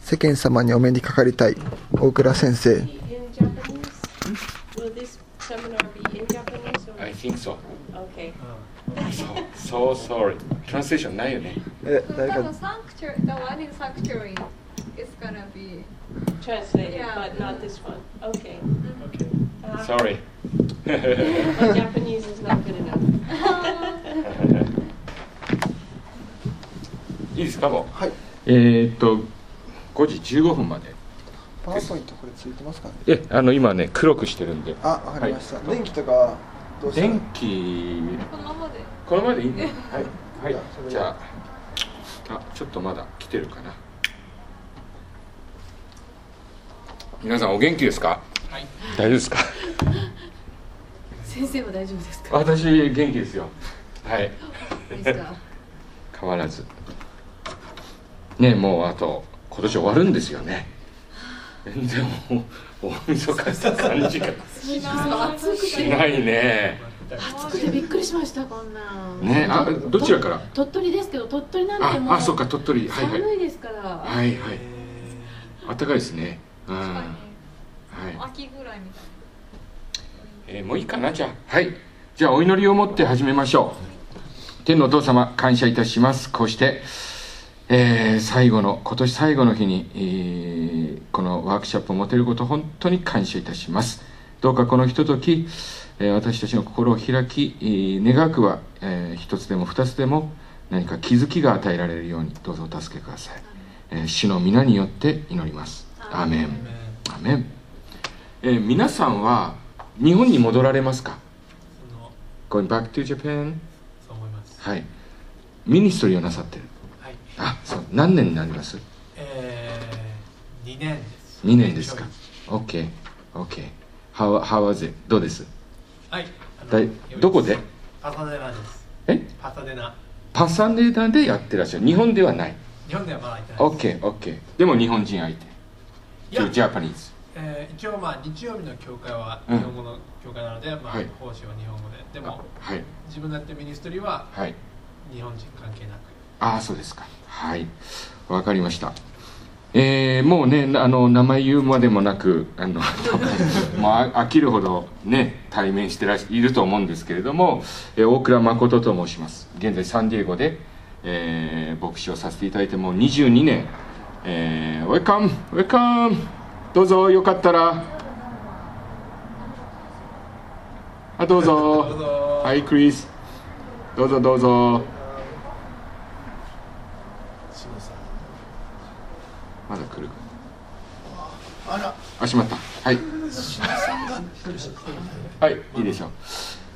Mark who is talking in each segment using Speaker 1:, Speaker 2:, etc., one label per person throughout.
Speaker 1: 世間様にお目にかかりたい大倉先生
Speaker 2: In Japanese? Will this seminar be in Japanese or?
Speaker 3: I think so.
Speaker 2: Okay.
Speaker 3: So, so sorry. Translation ないよね。
Speaker 1: え誰か
Speaker 4: sanctuary, the one in sanctuary is gonna be
Speaker 2: Translated,
Speaker 4: Yeah.
Speaker 2: but not this one. Okay. Uh,
Speaker 3: Sorry.
Speaker 2: My Japanese is not good enough.
Speaker 3: いいですかもう。
Speaker 1: はい
Speaker 3: えーっと、5時15分まで。
Speaker 1: パワーポイントこれついてますかね？
Speaker 3: え、あの、今ね、黒くしてるんで。
Speaker 1: あわかりました、
Speaker 3: はい。
Speaker 1: 電気とかはどうしたら
Speaker 3: 電気、
Speaker 4: このままで。
Speaker 3: このままでいいね。はい。はい。
Speaker 1: じゃあ
Speaker 3: あ、あ、ちょっとまだ来てるかな。皆さんお元気ですか？
Speaker 5: はい。
Speaker 3: 大丈夫ですか？
Speaker 6: 先生は大丈夫ですか？
Speaker 3: 私元気ですよ。はい
Speaker 6: ですか？
Speaker 3: 変わらずねもうあと今年終わるんですよね。全然もう大晦日って感じが
Speaker 6: 暑く
Speaker 3: してないね。
Speaker 6: 暑くてびっくりしましたこんなん。
Speaker 3: ねあどちらから？
Speaker 6: 鳥取ですけど鳥取なんても
Speaker 3: ああそうか鳥取。はいはい。
Speaker 6: 寒いですから、
Speaker 3: はいはい。暖かいですね。うん。
Speaker 4: 確か
Speaker 3: は
Speaker 4: に
Speaker 3: い、
Speaker 4: 秋ぐらいみたい
Speaker 3: えーもういいかなじゃあ。はい。じゃあお祈りを持って始めましょう。天のお父様感謝いたします。こうして、えー最後の今年最後の日に、えーこのワークショップを持てること本当に感謝いたします。どうかこのひととき、えー私たちの心を開き、えー願わくは、えー一つでも二つでも何か気づきが与えられるようにどうぞお助けください、えー主の皆によって祈ります。アーメン。アーメン、えー皆さんは日本に戻られますか？Going back to Japan？はい。ミニストリーをなさってる。
Speaker 5: はい。
Speaker 3: あそう何年になります？
Speaker 5: えー、2年です。
Speaker 3: 2年ですか。
Speaker 5: ちょい。
Speaker 3: OK OK How, how was it? どうです？
Speaker 5: はい。
Speaker 3: だいどこで？
Speaker 5: パサデナです。
Speaker 3: え？
Speaker 5: パサデナ。
Speaker 3: パサデナでやってらっしゃる。日本ではない。
Speaker 5: 日本ではまだ行ってないです。
Speaker 3: OKOK でも日本人相手。
Speaker 5: いや。
Speaker 3: To Japanese
Speaker 5: えー、一応まあ日曜日の教会は
Speaker 3: うん。
Speaker 5: 日本語の教会なので、まあ
Speaker 3: はい。
Speaker 5: 講師は日本語で、でも
Speaker 3: はい。
Speaker 5: 自分のやってるミニストリーは
Speaker 3: はい。
Speaker 5: 日本人関係なく。
Speaker 3: ああそうですか。はい。わかりました。えー、もうねあの名前言うまでもなくあの もうあ飽きるほどね対面してらいると思うんですけれども、えー大倉誠と申します。現在サンディエゴで、えー牧師をさせていただいてもう22年。えー、ウェルカムウェルカム。どうぞよかったら。あ どうぞ。はいクリス。どうぞどうぞまだ来る
Speaker 1: あら。
Speaker 3: あしまった。はい。はいいいでしょう。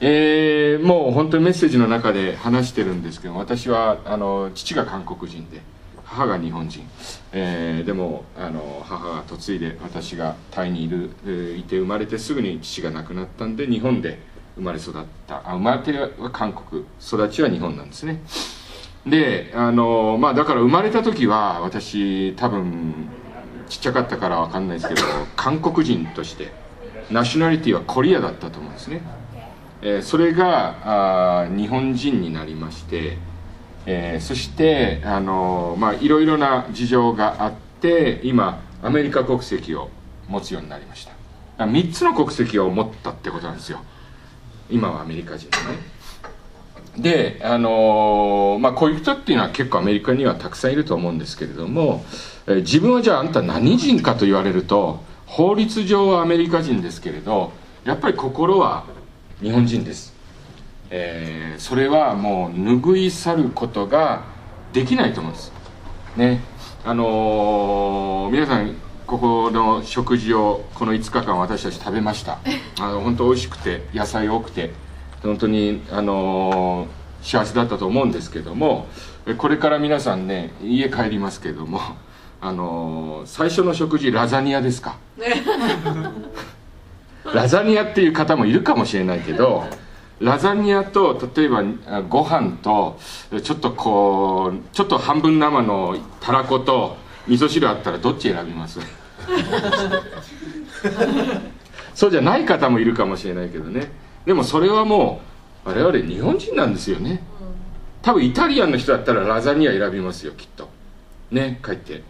Speaker 3: えーもう本当にメッセージの中で話してるんですけど私はあの父が韓国人で母が日本人、えーでもあの母が嫁いで私がタイにいる、えーいて生まれてすぐに父が亡くなったんで日本で生まれ育った。あ生まれては韓国育ちは日本なんですねであのまあだから生まれた時は私多分ちっちゃかったからわかんないですけど 韓国人としてナショナリティはコリアだったと思うんですね、えーそれがあ日本人になりまして、えーそしてあのまあいろいろな事情があって今アメリカ国籍を持つようになりました。3つの国籍を持ったってことなんですよ。今はアメリカ人でね。であのーまあこういう人っていうのは結構アメリカにはたくさんいると思うんですけれども、えー自分はじゃああんた何人かと言われると法律上はアメリカ人ですけれどやっぱり心は日本人です、えーそれはもう拭い去ることができないと思うんです。ね。あのー皆さんここの食事をこの5日間私たち食べました。あの本当美味しくて野菜多くて本当にあのー幸せだったと思うんですけどもえこれから皆さんね家帰りますけどもあのー最初の食事ラザニアですか？ラザニアっていう方もいるかもしれないけどラザニアと例えばあご飯とちょっとこうちょっと半分生のたらこと味噌汁あったらどっち選びます？そうじゃない方もいるかもしれないけどねでもそれはもう我々日本人なんですよね。多分イタリアンの人だったらラザニア選びますよきっと。ね帰って。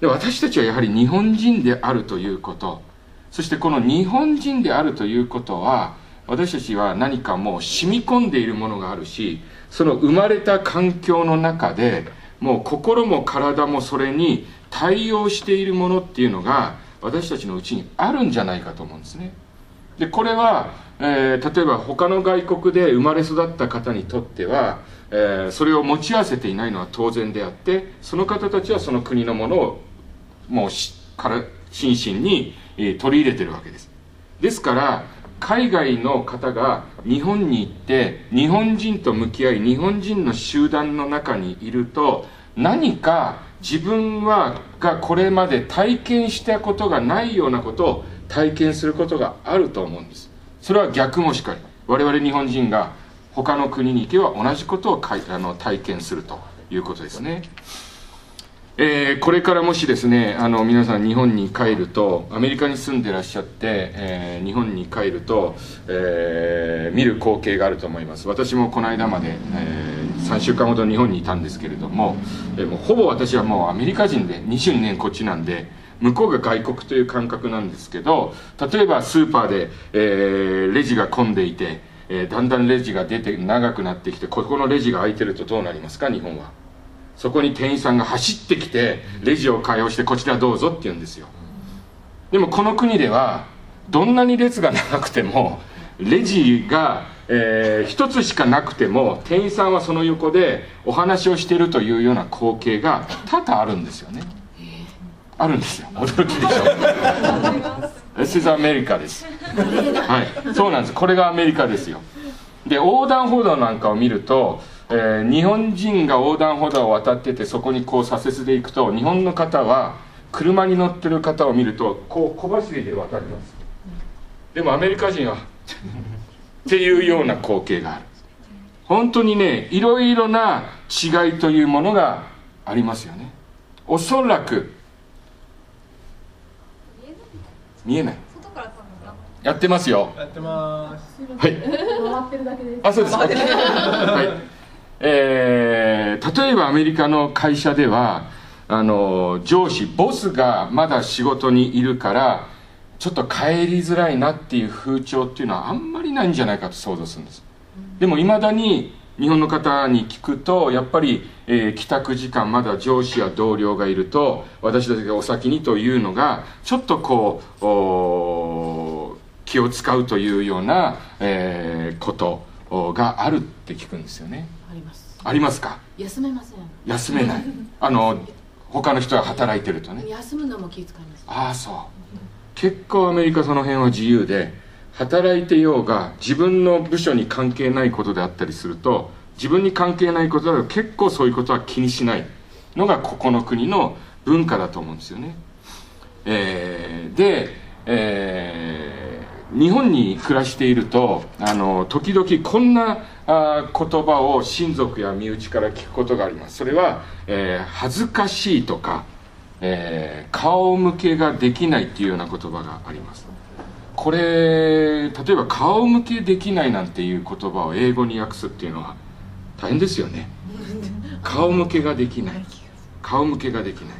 Speaker 3: で私たちはやはり日本人であるということ。そしてこの日本人であるということは私たちは何かもう染み込んでいるものがあるしその生まれた環境の中でもう心も体もそれに対応しているものっていうのが私たちのうちにあるんじゃないかと思うんですね。でこれは、えー例えば他の外国で生まれ育った方にとっては、えーそれを持ち合わせていないのは当然であってその方たちはその国のものをもうから心身に、えー取り入れてるわけです。ですから海外の方が日本に行って日本人と向き合い日本人の集団の中にいると何か自分はがこれまで体験したことがないようなことを体験することがあると思うんです。それは逆もしかり。我々日本人が他の国に行けば同じことをかいあの体験するということですね。えーこれからもしですねあの皆さん日本に帰るとアメリカに住んでらっしゃって、えー日本に帰ると、えー見る光景があると思います。私もこの間まで、え3週間ほど日本にいたんですけれども,、えもうほぼ私はもうアメリカ人で22年こっちなんで向こうが外国という感覚なんですけど例えばスーパーで、えーレジが混んでいて、えーだんだんレジが出て長くなってきてここのレジが空いてるとどうなりますか日本は。そこに店員さんが走ってきてレジを開放してこちらどうぞって言うんですよ。でもこの国ではどんなに列が長くてもレジが、えーつしかなくても店員さんはその横でお話をしてるというような光景が多々あるんですよね。あるんですよ。驚きでしょ。This is アメリカです。はい。そうなんです。これがアメリカですよ。で横断歩道なんかを見ると、えー日本人が横断歩道を渡っててそこにこう左折で行くと日本の方は車に乗ってる方を見るとこう小走りで渡ります。でもアメリカ人はっていうような光景がある。本当にねいろいろな違いというものがありますよね。おそらく見えない。
Speaker 4: 外から撮るのか
Speaker 3: やってますよ。
Speaker 5: やってます。
Speaker 3: はい。あ、そうです。はい。えー例えばアメリカの会社では、あの上司ボスがまだ仕事にいるからちょっと帰りづらいなっていう風潮っていうのはあんまりないんじゃないかと想像するんです。でもいまだに日本の方に聞くとやっぱり、えー帰宅時間まだ上司や同僚がいると私たちがお先にというのがちょっとこう気を使うというような、えーことおがあるって聞くんですよね。
Speaker 6: あります。
Speaker 3: ありますか？
Speaker 6: 休めません。
Speaker 3: 休めない。あの他の人が働いてるとね。
Speaker 6: 休むのも気遣います。
Speaker 3: ああそう。結構アメリカその辺は自由で働いてようが自分の部署に関係ないことであったりすると自分に関係ないことだと結構そういうことは気にしないのがここの国の文化だと思うんですよね、えーで、えー日本に暮らしているとあの時々こんなあ言葉を親族や身内から聞くことがあります。それは、えー恥ずかしいとかえ顔向けができないっていうような言葉があります。これ例えば顔向けできないなんていう言葉を英語に訳すっていうのは大変ですよね。顔向けができない。顔向けができない、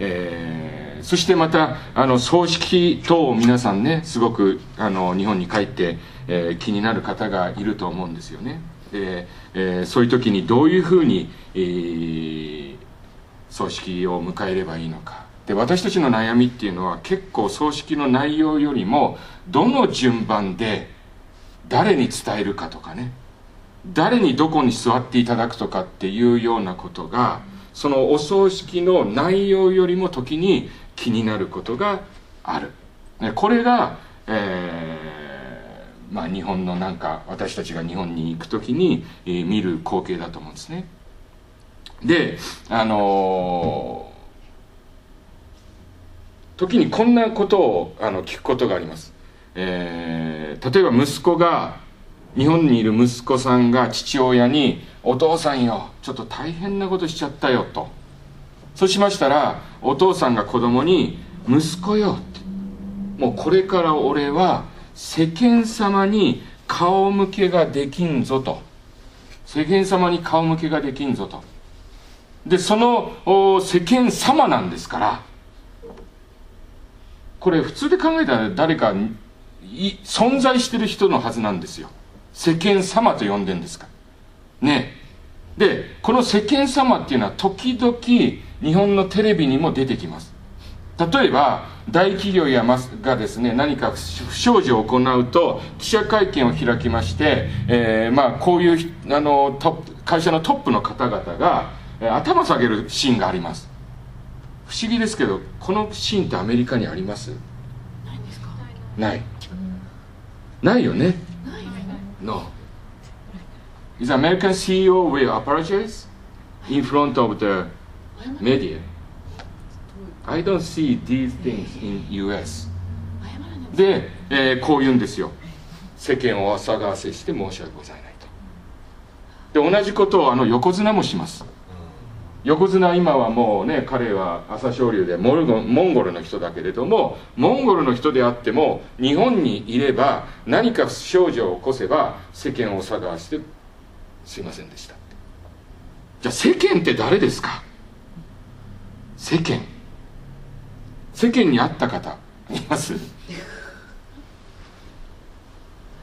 Speaker 3: えーそしてまたあの葬式等を皆さんねすごくあの日本に帰って、えー気になる方がいると思うんですよね。で、えーそういう時にどういうふうに、えー葬式を迎えればいいのかで私たちの悩みっていうのは結構葬式の内容よりもどの順番で誰に伝えるかとかね。誰にどこに座っていただくとかっていうようなことがそのお葬式の内容よりも時に気になることがある、ね、これが、えーまあ、日本のなんか私たちが日本に行く時に、えー見る光景だと思うんですね。であのー時にこんなことをあの聞くことがあります、えー例えば息子が日本にいる息子さんが父親に「お父さんよちょっと大変なことしちゃったよ」と。そうしましたらお父さんが子供に「息子よ」って。もうこれから俺は世間様に顔向けができんぞと。世間様に顔向けができんぞと。でその世間様なんですから。これ普通で考えたら誰か存在してる人のはずなんですよ。世間様と呼んでんですから。ね。でこの世間様っていうのは時々日本のテレビにも出てきます。例えば大企業やますがですね何か不祥事を行うと記者会見を開きまして、えーまあ、こういうあの会社のトップの方々が、えー頭下げるシーンがあります。不思議ですけどこのシーンってアメリカにあります？
Speaker 6: ないんですか？
Speaker 3: ない。ないよね。No Is American CEO will apologize in front of the media? I don't see these things in US
Speaker 6: で
Speaker 3: えーこう言うんですよ。世間を騒がせして申し訳ございないと。で同じことをあの横綱もします横綱今はもうね彼は朝青龍でモルゴモンゴルの人だけれどもモンゴルの人であっても日本にいれば何か不祥事を起こせば世間を騒がしてすいませんでした。じゃあ世間って誰ですか？世間。世間にあった方います？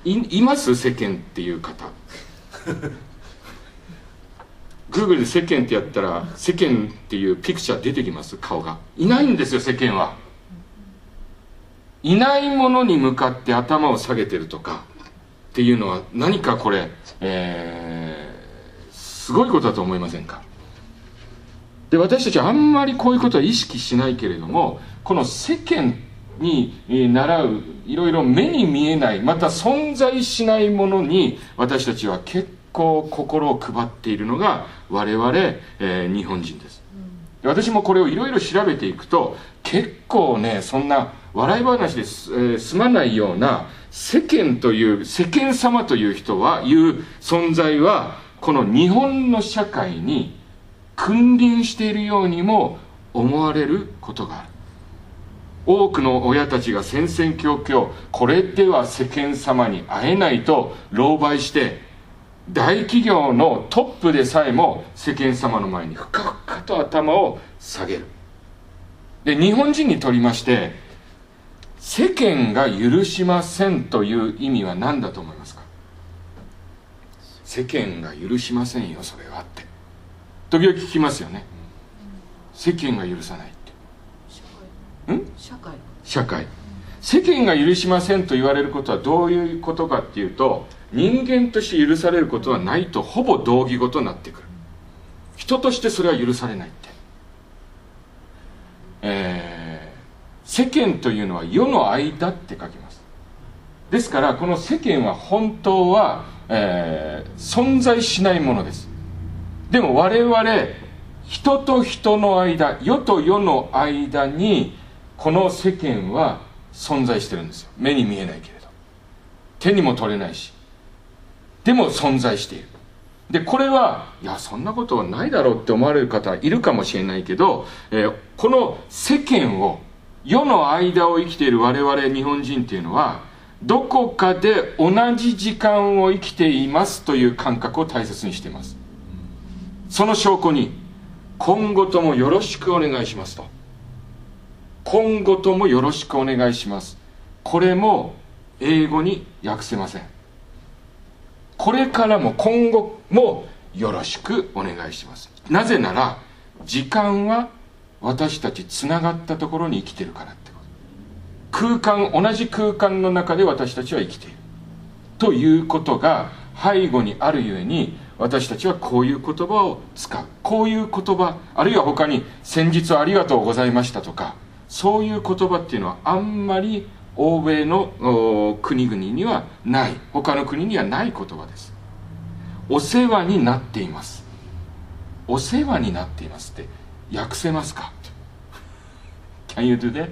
Speaker 3: いいます？世間っていう方。Google で世間ってやったら世間っていうピクチャー出てきます顔が。いないんですよ世間は。いないものに向かって頭を下げてるとかっていうのは何かこれ、えーすごいことだと思いませんか？で私たちはあんまりこういうことは意識しないけれどもこの世間に習ういろいろ目に見えないまた存在しないものに私たちは結構心を配っているのが我々、えー日本人です。私もこれをいろいろ調べていくと結構ねそんな笑い話です、えー済まないような世間という世間様という人はいう存在はこの日本の社会に君臨しているようにも思われることがある。多くの親たちが戦々恐々これでは世間様に会えないと狼狽して大企業のトップでさえも世間様の前に深々と頭を下げる。で日本人にとりまして世間が許しませんという意味は何だと思いますか？世間が許しませんよそれはって。時々聞きますよね。世間が許さないって。ん？
Speaker 6: 社会。
Speaker 3: 社会。世間が許しませんと言われることはどういうことかっていうと人間として許されることはないとほぼ同義語となってくる。人としてそれは許されないって。えー世間というのは世の間って書きます。ですからこの世間は本当は、えー存在しないものです。でも我々人と人の間世と世の間にこの世間は存在してるんですよ。目に見えないけれど。手にも取れないし。でも存在している。でこれはいやそんなことはないだろうって思われる方いるかもしれないけど、えーこの世間を世の間を生きている我々日本人っていうのはどこかで同じ時間を生きていますという感覚を大切にしています。その証拠に今後ともよろしくお願いしますと。今後ともよろしくお願いします。これも英語に訳せません。これからも今後もよろしくお願いします。なぜなら時間は私たちつながったところに生きてるからってこと。空間同じ空間の中で私たちは生きている。ということが背後にあるゆえに私たちはこういう言葉を使う。こういう言葉あるいは他に「先日ありがとうございました」とかそういう言葉っていうのはあんまり欧米の国々にはない。他の国にはない言葉です。お世話になっています。お世話になっていますって訳せますか？Can you do that?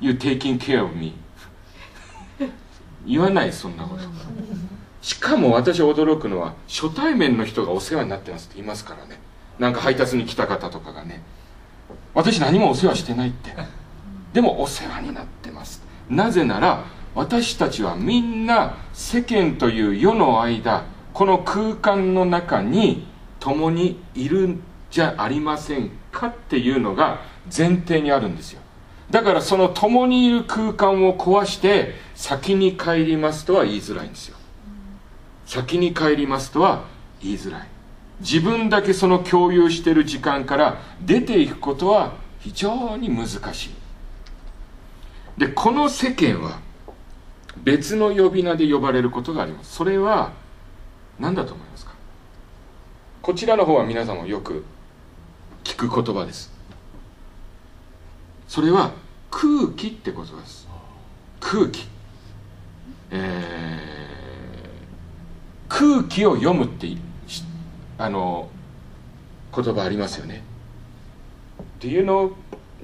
Speaker 3: You taking care of me. 言わないそんなこと。しかも私驚くのは初対面の人がお世話になってますって言いますからね。なんか配達に来た方とかがね。私何もお世話してないって。でもお世話になってます。なぜなら私たちはみんな世間という世の間この空間の中に共にいるんじゃありませんかっていうのが前提にあるんですよ。だからその共にいる空間を壊して先に帰りますとは言いづらいんですよ。先に帰りますとは言いづらい。自分だけその共有してる時間から出ていくことは非常に難しい。でこの世間は別の呼び名で呼ばれることがあります。それは何だと思いますか？こちらの方は皆さんもよく聞く言葉です。それは空気って言葉です。空気。えー、空気を読むってあの言葉ありますよね。Do you know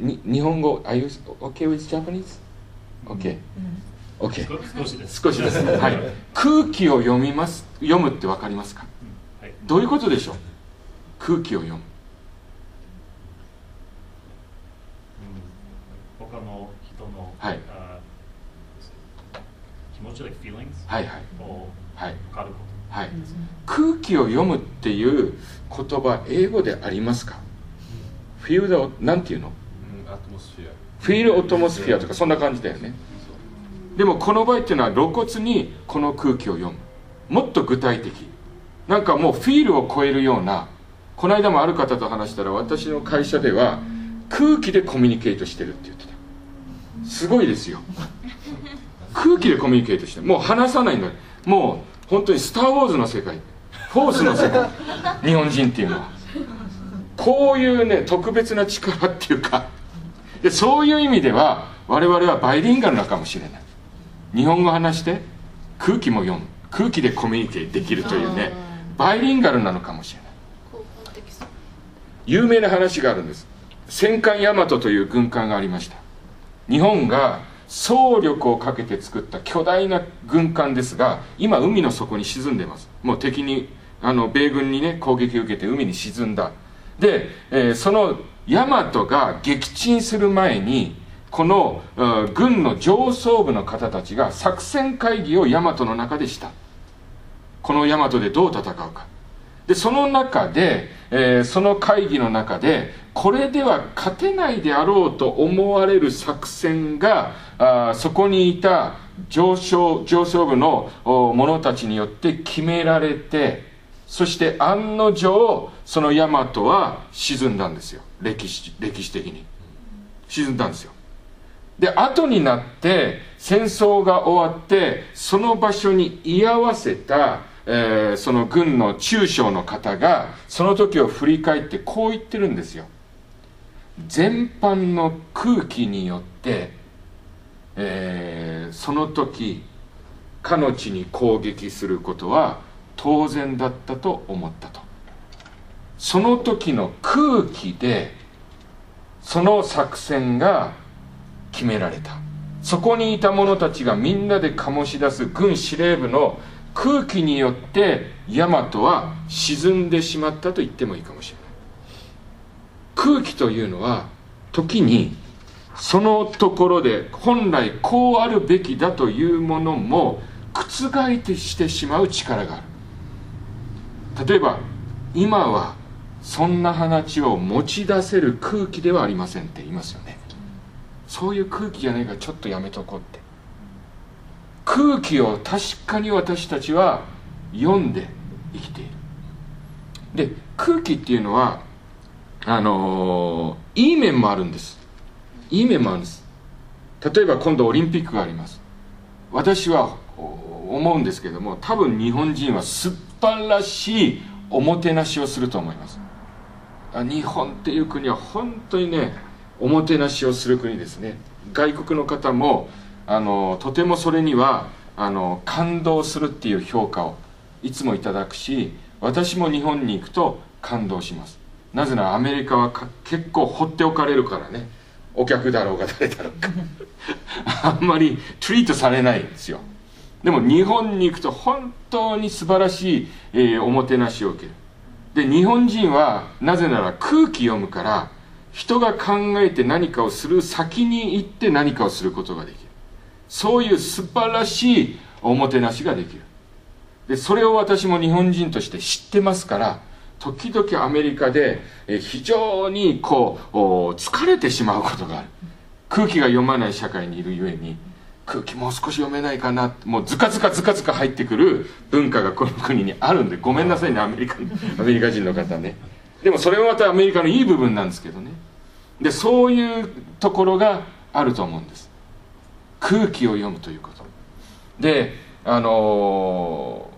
Speaker 3: に日本語 Are you okay with Japanese? Okay、OK
Speaker 7: 少しです
Speaker 3: 少しですね、はい、空気を読みます読むって分かりますか、
Speaker 7: はい
Speaker 3: どういうことでしょう？空気を読む
Speaker 7: うん他の人の、
Speaker 3: はい
Speaker 7: あ気持ち like feelings?
Speaker 3: はいはい
Speaker 7: を
Speaker 3: はい
Speaker 7: 分かるこ
Speaker 3: はい空気を読むっていう言葉英語でありますか？フィールドなんていうの？
Speaker 8: フィ
Speaker 3: ールオトモスフィアとかそんな感じだよね。でもこの場合っていうのは露骨にこの空気を読む。もっと具体的。なんかもうフィールを超えるようなこの間もある方と話したら私の会社では空気でコミュニケートしてるって言ってた。すごいですよ。空気でコミュニケートしてる。もう話さないんだもう本当に「スター・ウォーズ」の世界。フォースの世界。日本人っていうのは。こういうね特別な力っていうかでそういう意味では我々はバイリンガルなかもしれない。日本語話して空気も読む。空気でコミュニケーできるというね。バイリンガルなのかもしれない。有名な話があるんです。戦艦大和という軍艦がありました。日本が総力をかけて作った巨大な軍艦ですが今海の底に沈んでます。もう敵にあの米軍にね攻撃を受けて海に沈んだ。で、えーその大和が撃沈する前にこの、軍の上層部の方たちが作戦会議を大和の中でした。この大和でどう戦うか。でその中で、えーその会議の中でこれでは勝てないであろうと思われる作戦があそこにいた上昇上層部の者たちによって決められてそして案の定その大和は沈んだんですよ。歴史歴史的に。沈んだんですよ。で後になって戦争が終わってその場所に居合わせた、えーその軍の中将の方がその時を振り返ってこう言ってるんですよ。全般の空気によって、えーその時かの地に攻撃することは当然だったと思ったと。その時の空気でその作戦が決められた。そこにいた者たちがみんなで醸し出す軍司令部の空気によって大和は沈んでしまったと言ってもいいかもしれない。空気というのは時にそのところで本来こうあるべきだというものも覆してしまう力がある。例えば今はそんな話を持ち出せる空気ではありませんって言いますよね。そういう空気じゃないからちょっとやめとこうって。空気を確かに私たちは読んで生きている。で空気っていうのはあのーいい面もあるんです。いい面もあるんです。例えば今度オリンピックがあります。私は思うんですけども多分日本人は素晴らしいおもてなしをすると思います。日本っていう国は本当にねおもてなしをする国ですね。外国の方もあのとてもそれにはあの感動するっていう評価をいつもいただくし私も日本に行くと感動します。なぜならアメリカは結構放っておかれるからね。お客だろうが誰だろうかあんまりトリートされないんですよ。でも日本に行くと本当に素晴らしい、えーおもてなしを受ける。で日本人はなぜなら空気読むから人が考えて何かをする先に行って何かをすることができる。そういう素晴らしいおもてなしができる。でそれを私も日本人として知ってますから時々アメリカで非常にこう疲れてしまうことがある。空気が読まない社会にいるゆえに。空気もう少し読めないかな。もうズカズカズカズカ入ってくる文化がこの国にあるんでごめんなさいねアメリカアメリカ人の方ね。でもそれはまたアメリカのいい部分なんですけどね。でそういうところがあると思うんです。空気を読むということ。であのー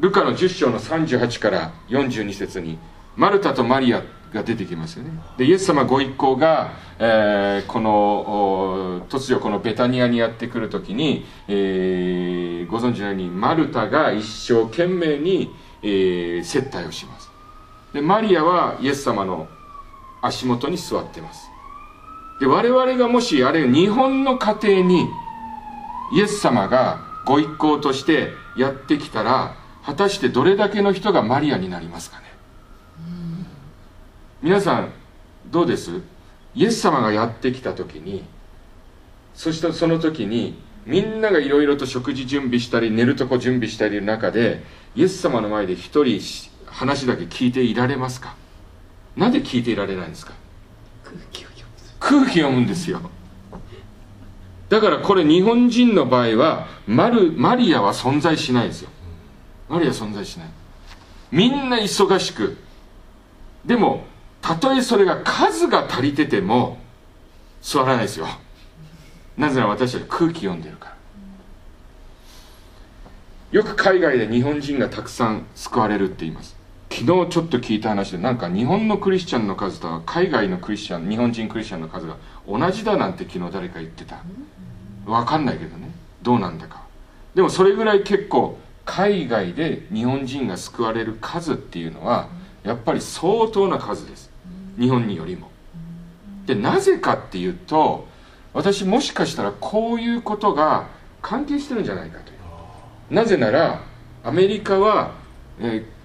Speaker 3: ルカの10章の38から42節にマルタとマリアが出てきますよね。でイエス様ご一行が、えーこの突如このベタニアにやってくる時に、えーご存知のようにマルタが一生懸命に、えー接待をします。でマリアはイエス様の足元に座ってます。で我々がもしあれ日本の家庭にイエス様がご一行としてやってきたら果たしてどれだけの人がマリアになりますかね。皆さんどうです？イエス様がやってきた時にそしてその時にみんながいろいろと食事準備したり寝るとこ準備したりいる中でイエス様の前で一人話だけ聞いていられますか？なんで聞いていられないんですか？
Speaker 6: 空気を読む
Speaker 3: 空気読むんですよ。だからこれ日本人の場合はマルマリアは存在しないですよ。マリア存在しない。みんな忙しく。でもたとえそれが数が足りてても座らないですよ。なぜなら私たち空気読んでるから。よく海外で日本人がたくさん救われるって言います。昨日ちょっと聞いた話でなんか日本のクリスチャンの数とは海外のクリスチャン日本人クリスチャンの数が同じだなんて昨日誰か言ってた。わかんないけどね。どうなんだか。でもそれぐらい結構海外で日本人が救われる数っていうのはやっぱり相当な数です。日本によりも。でなぜかっていうと私もしかしたらこういうことが関係してるんじゃないかという。なぜならアメリカは、えー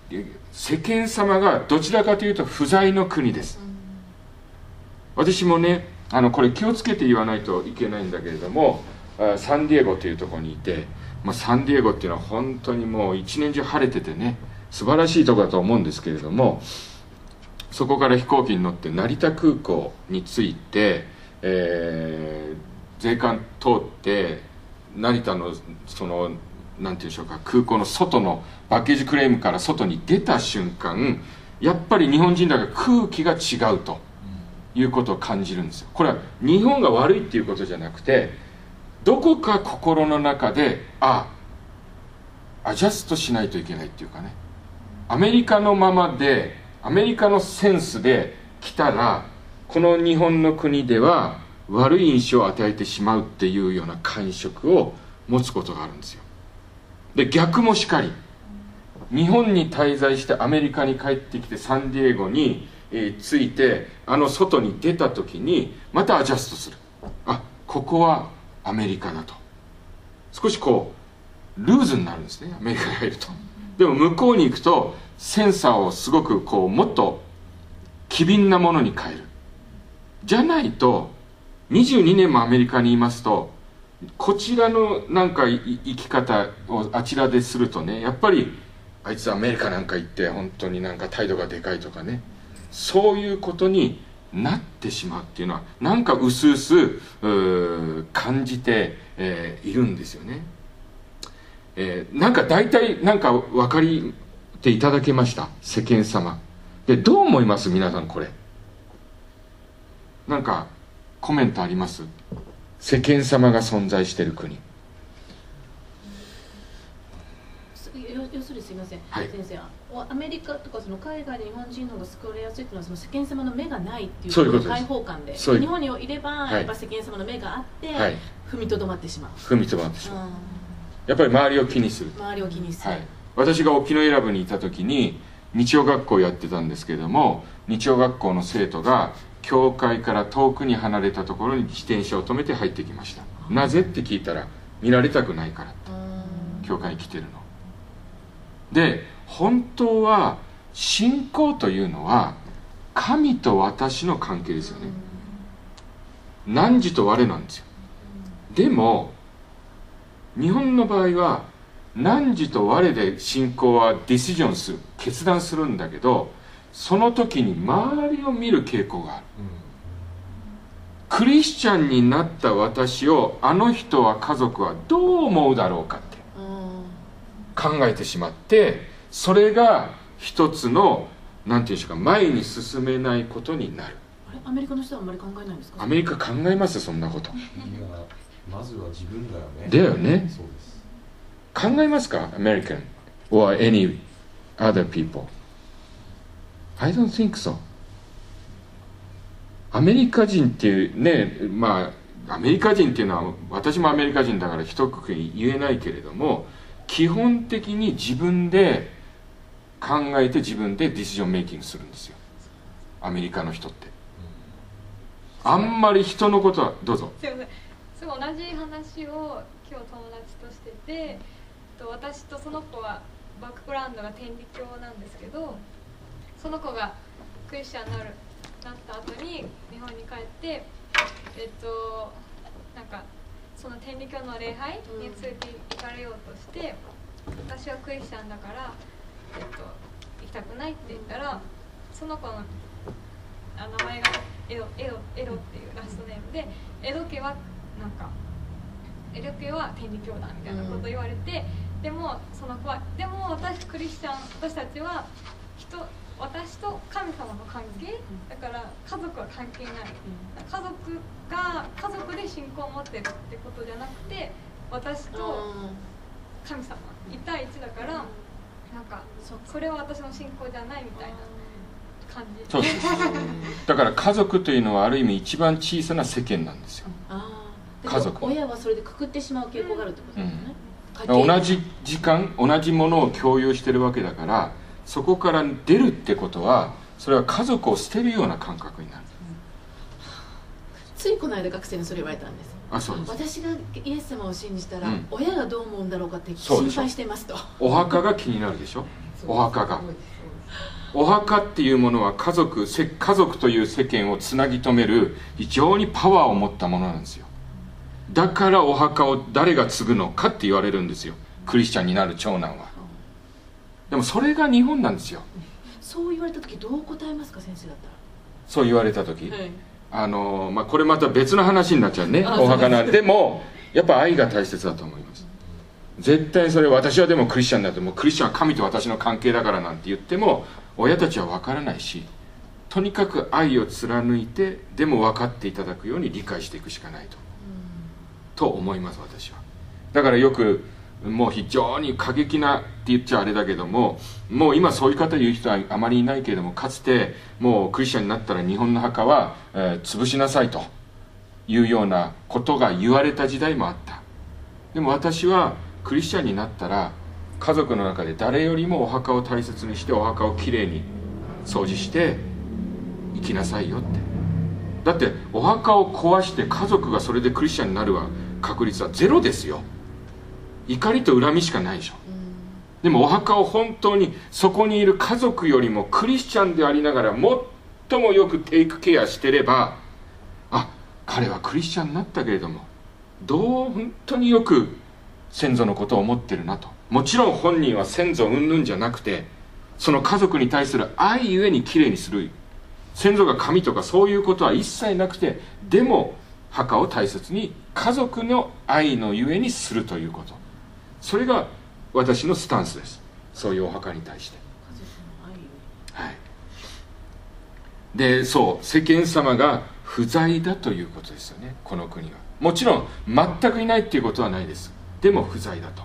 Speaker 3: 世間様がどちらかというと不在の国です。私もねあのこれ気をつけて言わないといけないんだけれどもサンディエゴというとこにいて、まあ、サンディエゴっていうのは本当にもう一年中晴れててね素晴らしいとこだと思うんですけれどもそこから飛行機に乗って成田空港に着いて、えー税関通って成田のそのなんていうんでしょうか空港の外のバッケージクレームから外に出た瞬間やっぱり日本人だから空気が違うということを感じるんですよ。これは日本が悪いっていうことじゃなくてどこか心の中であアジャストしないといけないっていうかねアメリカのままでアメリカのセンスで来たらこの日本の国では悪い印象を与えてしまうっていうような感触を持つことがあるんですよ。で逆もしかり日本に滞在してアメリカに帰ってきてサンディエゴに、えー着いてあの外に出た時にまたアジャストする。あここはアメリカだと。少しこうルーズになるんですねアメリカに入ると。でも向こうに行くとセンサーをすごくこうもっと機敏なものに変える。じゃないと22年もアメリカにいますとこちらのなんか生き方をあちらでするとねやっぱりあいつアメリカなんか行って本当になんか態度がでかいとかねそういうことになってしまうっていうのはなんかうすうす感じて、えーいるんですよね、えーなんか大体なんか分かりていただけました世間様。でどう思います皆さんこれ？なんかコメントあります？世間様が存在している国。
Speaker 6: 要要するにすみません、
Speaker 3: はい。
Speaker 6: 先生おアメリカとかその海外で日本人の方が救われやすいっていうのはその世間様の目がないっていう開放感で。日本にいれば、
Speaker 3: はい。
Speaker 6: やっぱ世間様の目があって、
Speaker 3: はい。
Speaker 6: 踏みとどまってしまう、
Speaker 3: 踏みとまってしまう。
Speaker 6: う
Speaker 3: やっぱり周りを気にする
Speaker 6: ん周りを気にする、
Speaker 3: はい、私が沖永良部にいた時に日曜学校をやってたんですけれども日曜学校の生徒が教会から遠くに離れたところに自転車を止めて入ってきました。なぜって聞いたら見られたくないから
Speaker 6: うん。
Speaker 3: 教会に来てるの。で本当は信仰というのは神と私の関係ですよね。汝と我なんですよ。でも日本の場合は汝と我で信仰はディシジョンする決断するんだけどその時に周りを見る傾向がある。クリスチャンになった私をあの人は家族はどう思うだろうかって考えてしまってそれが一つのなんていうんでしょうか前に進めないことになる。
Speaker 6: あれ？アメリカの人はあんまり考えないんですか？
Speaker 3: アメリカ考えますそんなこと。
Speaker 7: まずは自分だよね。
Speaker 3: だよね。
Speaker 7: そうです
Speaker 3: 考えますか？American or any other people? I don't think so. アメリカ人っていうねまあアメリカ人っていうのは私もアメリカ人だから一括り言えないけれども基本的に自分で考えて自分でディシジョンメイキングするんですよ。アメリカの人って。あんまり人のことはどうぞ。
Speaker 4: すいません。すごい同じ話を今日友達としててと私とその子はバックグラウンドが天理教なんですけどその子がクリスチャンになるなった後に日本に帰ってえっとなんかその天理教の礼拝について行かれようとして、私はクリスチャンだから、えっと、行きたくないって言ったらその子のあ名前がエドエドエドっていうラストネームでエド家はなんかエド家は天理教だみたいなこと言われて、でもその子はでも私クリスチャン私たちは人私と神様の関係だから家族は関係ない。家族が家族で信仰を持ってるってことじゃなくて私と神様1対1だからなんかそれは私の信仰じゃないみたいな感じ。
Speaker 3: そうです。だから家族というのはある意味一番小さな世間なんですよ。
Speaker 6: ああ
Speaker 3: 家族
Speaker 6: 親はそれでくくってしまう傾向があるってことですよね、
Speaker 3: 同じ時間同じものを共有してるわけだからそこから出るってことはそれは家族を捨てるような感覚になる。
Speaker 6: ついこの間学生にそれ言われたんです。
Speaker 3: あそう。です
Speaker 6: 私がイエス様を信じたら、
Speaker 3: うん。
Speaker 6: 親がどう思うんだろうかって心配してますと。
Speaker 3: お墓が気になるでしょ？お墓が。お墓っていうものは家族せ家族という世間をつなぎ止める非常にパワーを持ったものなんですよだからお墓を誰が継ぐのかって言われるんですよ。クリスチャンになる長男は。でもそれが日本なんですよ。
Speaker 6: そう言われた時どう答えますか先生だっ
Speaker 3: そう言われた時、
Speaker 6: たら、
Speaker 3: あのまあ、これまた別の話になっちゃうね。
Speaker 6: あ
Speaker 3: お墓なんで。もやっぱ愛が大切だと思います。絶対それ私はでもクリスチャンだともうクリスチャンは神と私の関係だからなんて言っても親たちは分からないしとにかく愛を貫いてでも分かっていただくように理解していくしかないとと思います私は。だからよくもう非常に過激なって言っちゃあれだけどももう今そういう方言う人はあまりいないけれどもかつてもうクリスチャンになったら日本の墓は、えー潰しなさいというようなことが言われた時代もあった。でも私はクリスチャンになったら家族の中で誰よりもお墓を大切にしてお墓をきれいに掃除して生きなさいよって。だってお墓を壊して家族がそれでクリスチャンになるは確率はゼロですよ。怒りと恨みしかないでしょ。でもお墓を本当にそこにいる家族よりもクリスチャンでありながら最もよくテイクケアしてればあ彼はクリスチャンになったけれどもどう本当によく先祖のことを思ってるなと。もちろん本人は先祖云々じゃなくてその家族に対する愛ゆえにきれいにする。先祖が神とかそういうことは一切なくてでも墓を大切に家族の愛のゆえにするということ。それが私のスタンスです。そういうお墓に対して。
Speaker 6: 家族の愛を。
Speaker 3: はい。でそう。世間様が不在だということですよね。この国は。もちろん全くいないっていうことはないです。でも不在だと。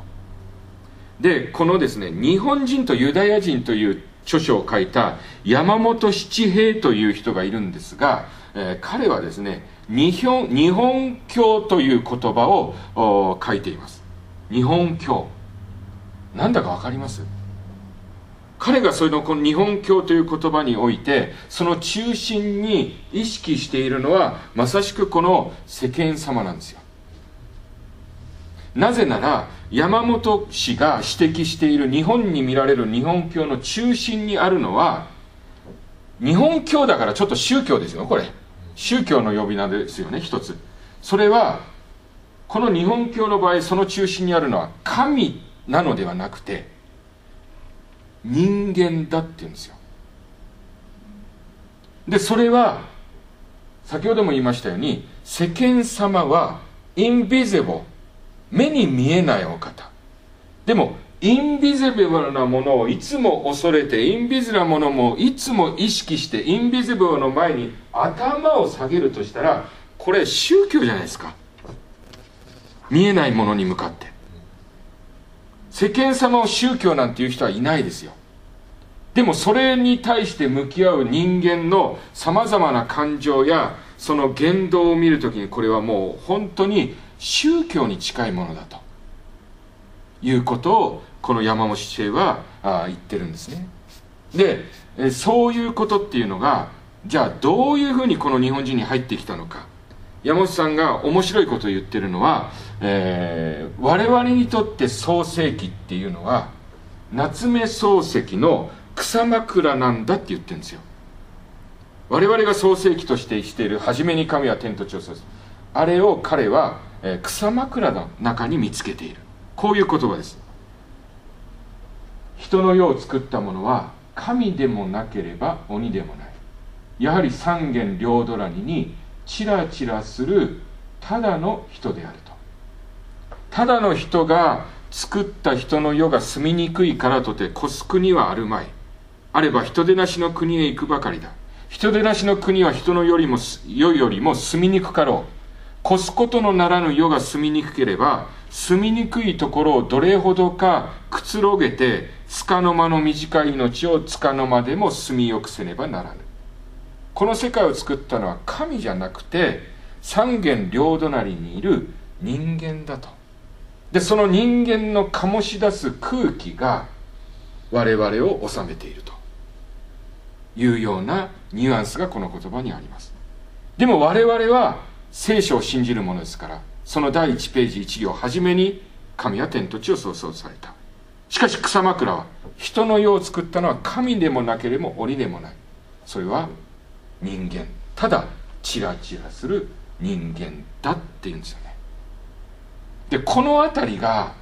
Speaker 3: でこのですね日本人とユダヤ人という著書を書いた山本七平という人がいるんですが、えー彼はですね日本日本教という言葉を書いています。日本教。なんだか分かります？彼がそのこの日本教という言葉においてその中心に意識しているのはまさしくこの世間様なんですよ。なぜなら山本氏が指摘している日本に見られる日本教の中心にあるのは日本教だからちょっと宗教ですよこれ。宗教の呼び名ですよね一つ。それはこの日本教の場合その中心にあるのは神なのではなくて人間だって言うんですよ。でそれは先ほども言いましたように世間様はインビジブル目に見えないお方。でもインビジブルなものをいつも恐れてインビジブルなものもいつも意識してインビジブルの前に頭を下げるとしたらこれ宗教じゃないですか。見えないものに向かって。世間様を宗教なんていう人はいないですよ。でもそれに対して向き合う人間のさまざまな感情やその言動を見るときにこれはもう本当に宗教に近いものだということをこの山本氏はあ言ってるんですね。でそういうことっていうのがじゃあどういうふうにこの日本人に入ってきたのか。山本さんが面白いことを言ってるのは、えー我々にとって創世記っていうのは夏目漱石の草枕なんだって言ってるんですよ。我々が創世記としてしている初めに神は天と地を創造あれを彼は、えー草枕の中に見つけている。こういう言葉です。人の世を作ったものは神でもなければ鬼でもない。やはり三元両ドラニにチラチラするただの人であると。ただの人が作った人の世が住みにくいからとて越す国はあるまい。あれば人手なしの国へ行くばかりだ。人手なしの国は人のよりも世よりも住みにくかろう。越すことのならぬ世が住みにくければ住みにくいところをどれほどかくつろげて束の間の短い命を束の間でも住みよくせねばならぬ。この世界を作ったのは神じゃなくて三元両隣にいる人間だと。でその人間の醸し出す空気が我々を治めていると。いうようなニュアンスがこの言葉にあります。でも我々は聖書を信じるものですからその第1ページ1行初めに神は天と地を創造された。しかし草枕は人の世を作ったのは神でもなければ鬼でもない。それは人間。ただチラチラする人間だっていうんですよね。でこの辺りが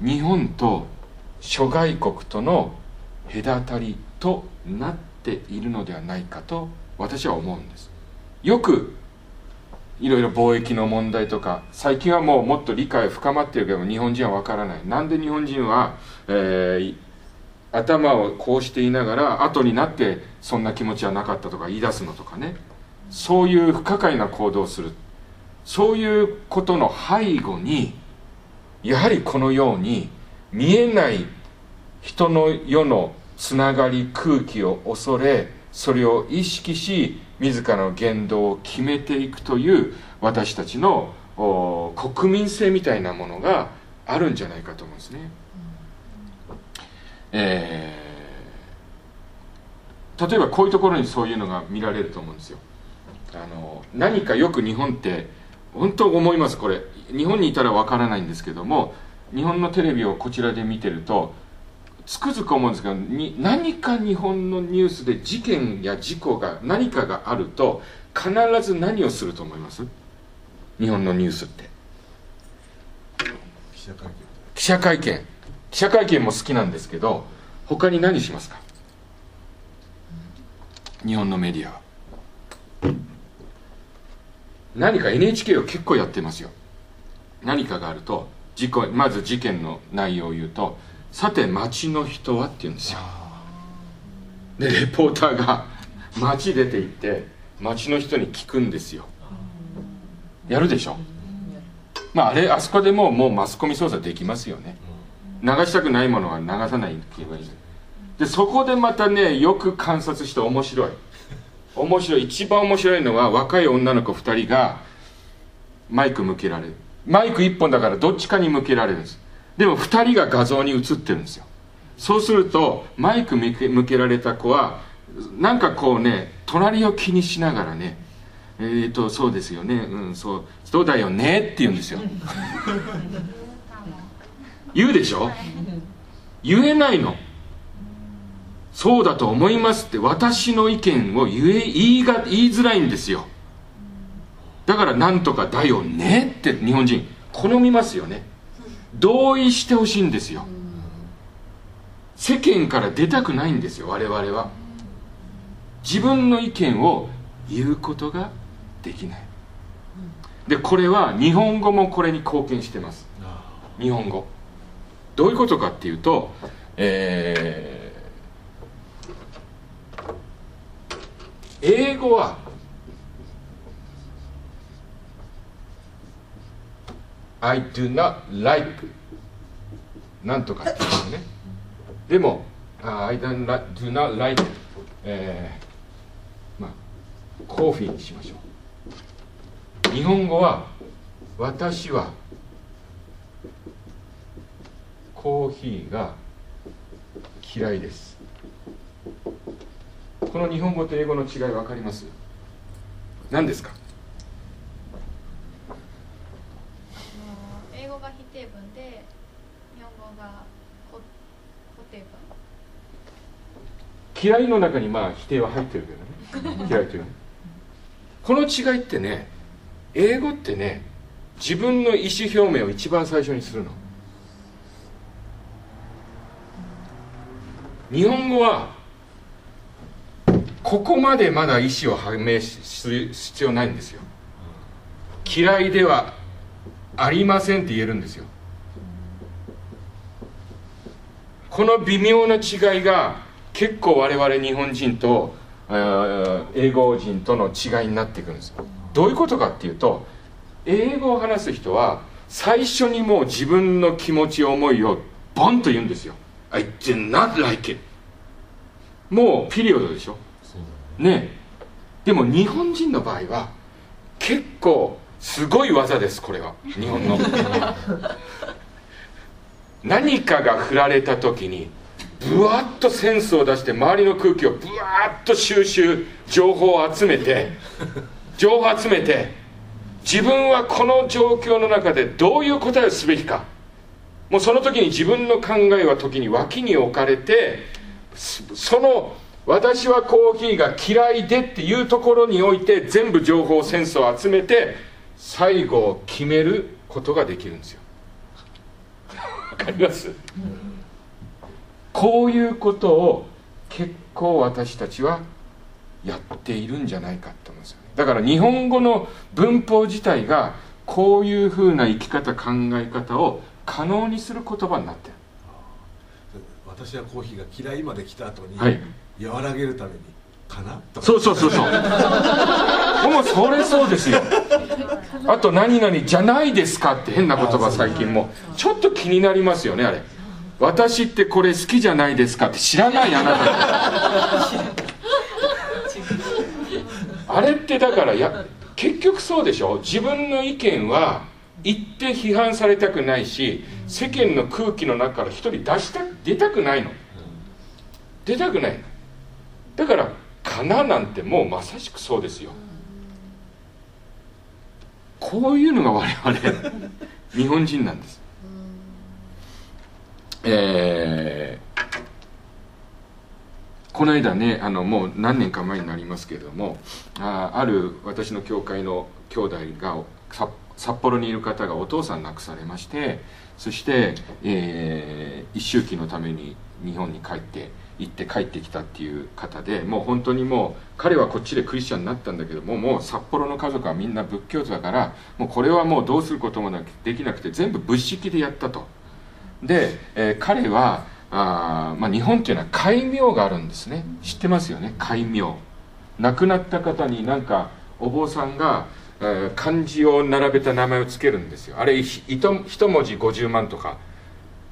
Speaker 3: 日本と諸外国との隔たりとなっているのではないかと私は思うんです。よくいろいろ貿易の問題とか最近はもうもっと理解深まってるけど日本人はわからない。なんで日本人は、えー頭をこうしていながら後になってそんな気持ちはなかったとか言い出すのとかね。そういう不可解な行動をする。そういうことの背後にやはりこのように見えない人の世のつながり空気を恐れそれを意識し自らの言動を決めていくという私たちのお国民性みたいなものがあるんじゃないかと思うんですね。えー例えばこういうところにそういうのが見られると思うんですよ。あの何かよく日本って本当思いますこれ。日本にいたらわからないんですけども日本のテレビをこちらで見てるとつくづく思うんですけどに何か日本のニュースで事件や事故が何かがあると必ず何をすると思います？日本のニュースって。
Speaker 7: 記者会見。
Speaker 3: 記者会見。記者会見も好きなんですけど他に何しますか？日本のメディア。は何か NHK を結構やってますよ。何かがあると事故まず事件の内容を言うとさて町の人はって言うんですよ。でレポーターが町出て行って町の人に聞くんですよ。やるでしょ？まああれあそこでもうもうマスコミ捜査できますよね。流したくないものは流さないって言えばいい。でそこでまたねよく観察して面白い。面白い。一番面白いのは若い女の子2人がマイク向けられる。マイク1本だからどっちかに向けられるんですでも2人が画像に映ってるんですよ。そうするとマイク向け向けられた子はなんかこうね隣を気にしながらねえっ、ー、とそうですよねうんそうそうだよねって言うんですよ。言うでしょ？言えないの。そうだと思いますって私の意見を言え言いが言いづらいんですよ。だからなんとかだよねって日本人好みますよね同意してほしいんですよ。世間から出たくないんですよ我々は。自分の意見を言うことができない。でこれは日本語もこれに貢献してます。日本語。どういうことかっていうとえー英語は I do not like なんとかっていうね。でも、あ I do not, do not like えーまあコーヒーにしましょう。日本語は私はコーヒーが嫌いです。この日本語と英語の違い分かります？何ですか
Speaker 4: 英語が否定文で日本語がこ固定文
Speaker 3: 嫌いの中にまあ否定は入ってるけどね。嫌いというのはこの違いってね英語ってね自分の意思表明を一番最初にするの。日本語はここまでまだ意思を判明する必要ないんですよ。嫌いではありませんって言えるんですよ。この微妙な違いが結構我々日本人とえー英語人との違いになってくるんです。よどういうことかっていうと英語を話す人は最初にもう自分の気持ち思いをボンと言うんですよ。I do not like it. もうピリオドでしょ？ねえ。でも日本人の場合は結構すごい技ですこれは。日本の。何かが振られた時にぶわっとセンスを出して周りの空気をぶわっと収集情報を集めて 情報を集めて自分はこの状況の中でどういう答えをすべきか。もうその時に自分の考えは時に脇に置かれてそその私はコーヒーが嫌いでっていうところにおいて全部情報センスを集めて最後を決めることができるんですよ。わかります？こういうことを結構私たちはやっているんじゃないかと思うんですよね。だから日本語の文法自体がこういうふうな生き方考え方を可能にする言葉になってる。
Speaker 7: 私はコーヒーが嫌いまで来た後に、
Speaker 3: はい。
Speaker 7: 和らげるためにかなとか。
Speaker 3: そうそうそうそう。もうそれそうですよ。あと何々じゃないですかって変な言葉最近も。ちょっと気になりますよねあれ私ってこれ好きじゃないですかって知らないあなた あれってだからや結局そうでしょ？自分の意見は言って批判されたくないし世間の空気の中から一人出した出たくないの。出たくないの。だから「かな」なんてもうまさしくそうですよ。こういうのが我々日本人なんですえーこの間ねあのもう何年か前になりますけれどもあある私の教会の兄弟が札幌にいる方がお父さん亡くされましてそして、えー一周期のために日本に帰って行って帰ってきたっていう方でもう本当にもう彼はこっちでクリスチャンになったんだけどももう札幌の家族はみんな仏教徒だからもうこれはもうどうすることもなできなくて全部仏式でやったと。で、えー彼はあ、まあ、日本っていうのは戒名があるんですね。知ってますよね？戒名。亡くなった方になんかお坊さんが、えー漢字を並べた名前をつけるんですよ。あれひ一一文字50万とか。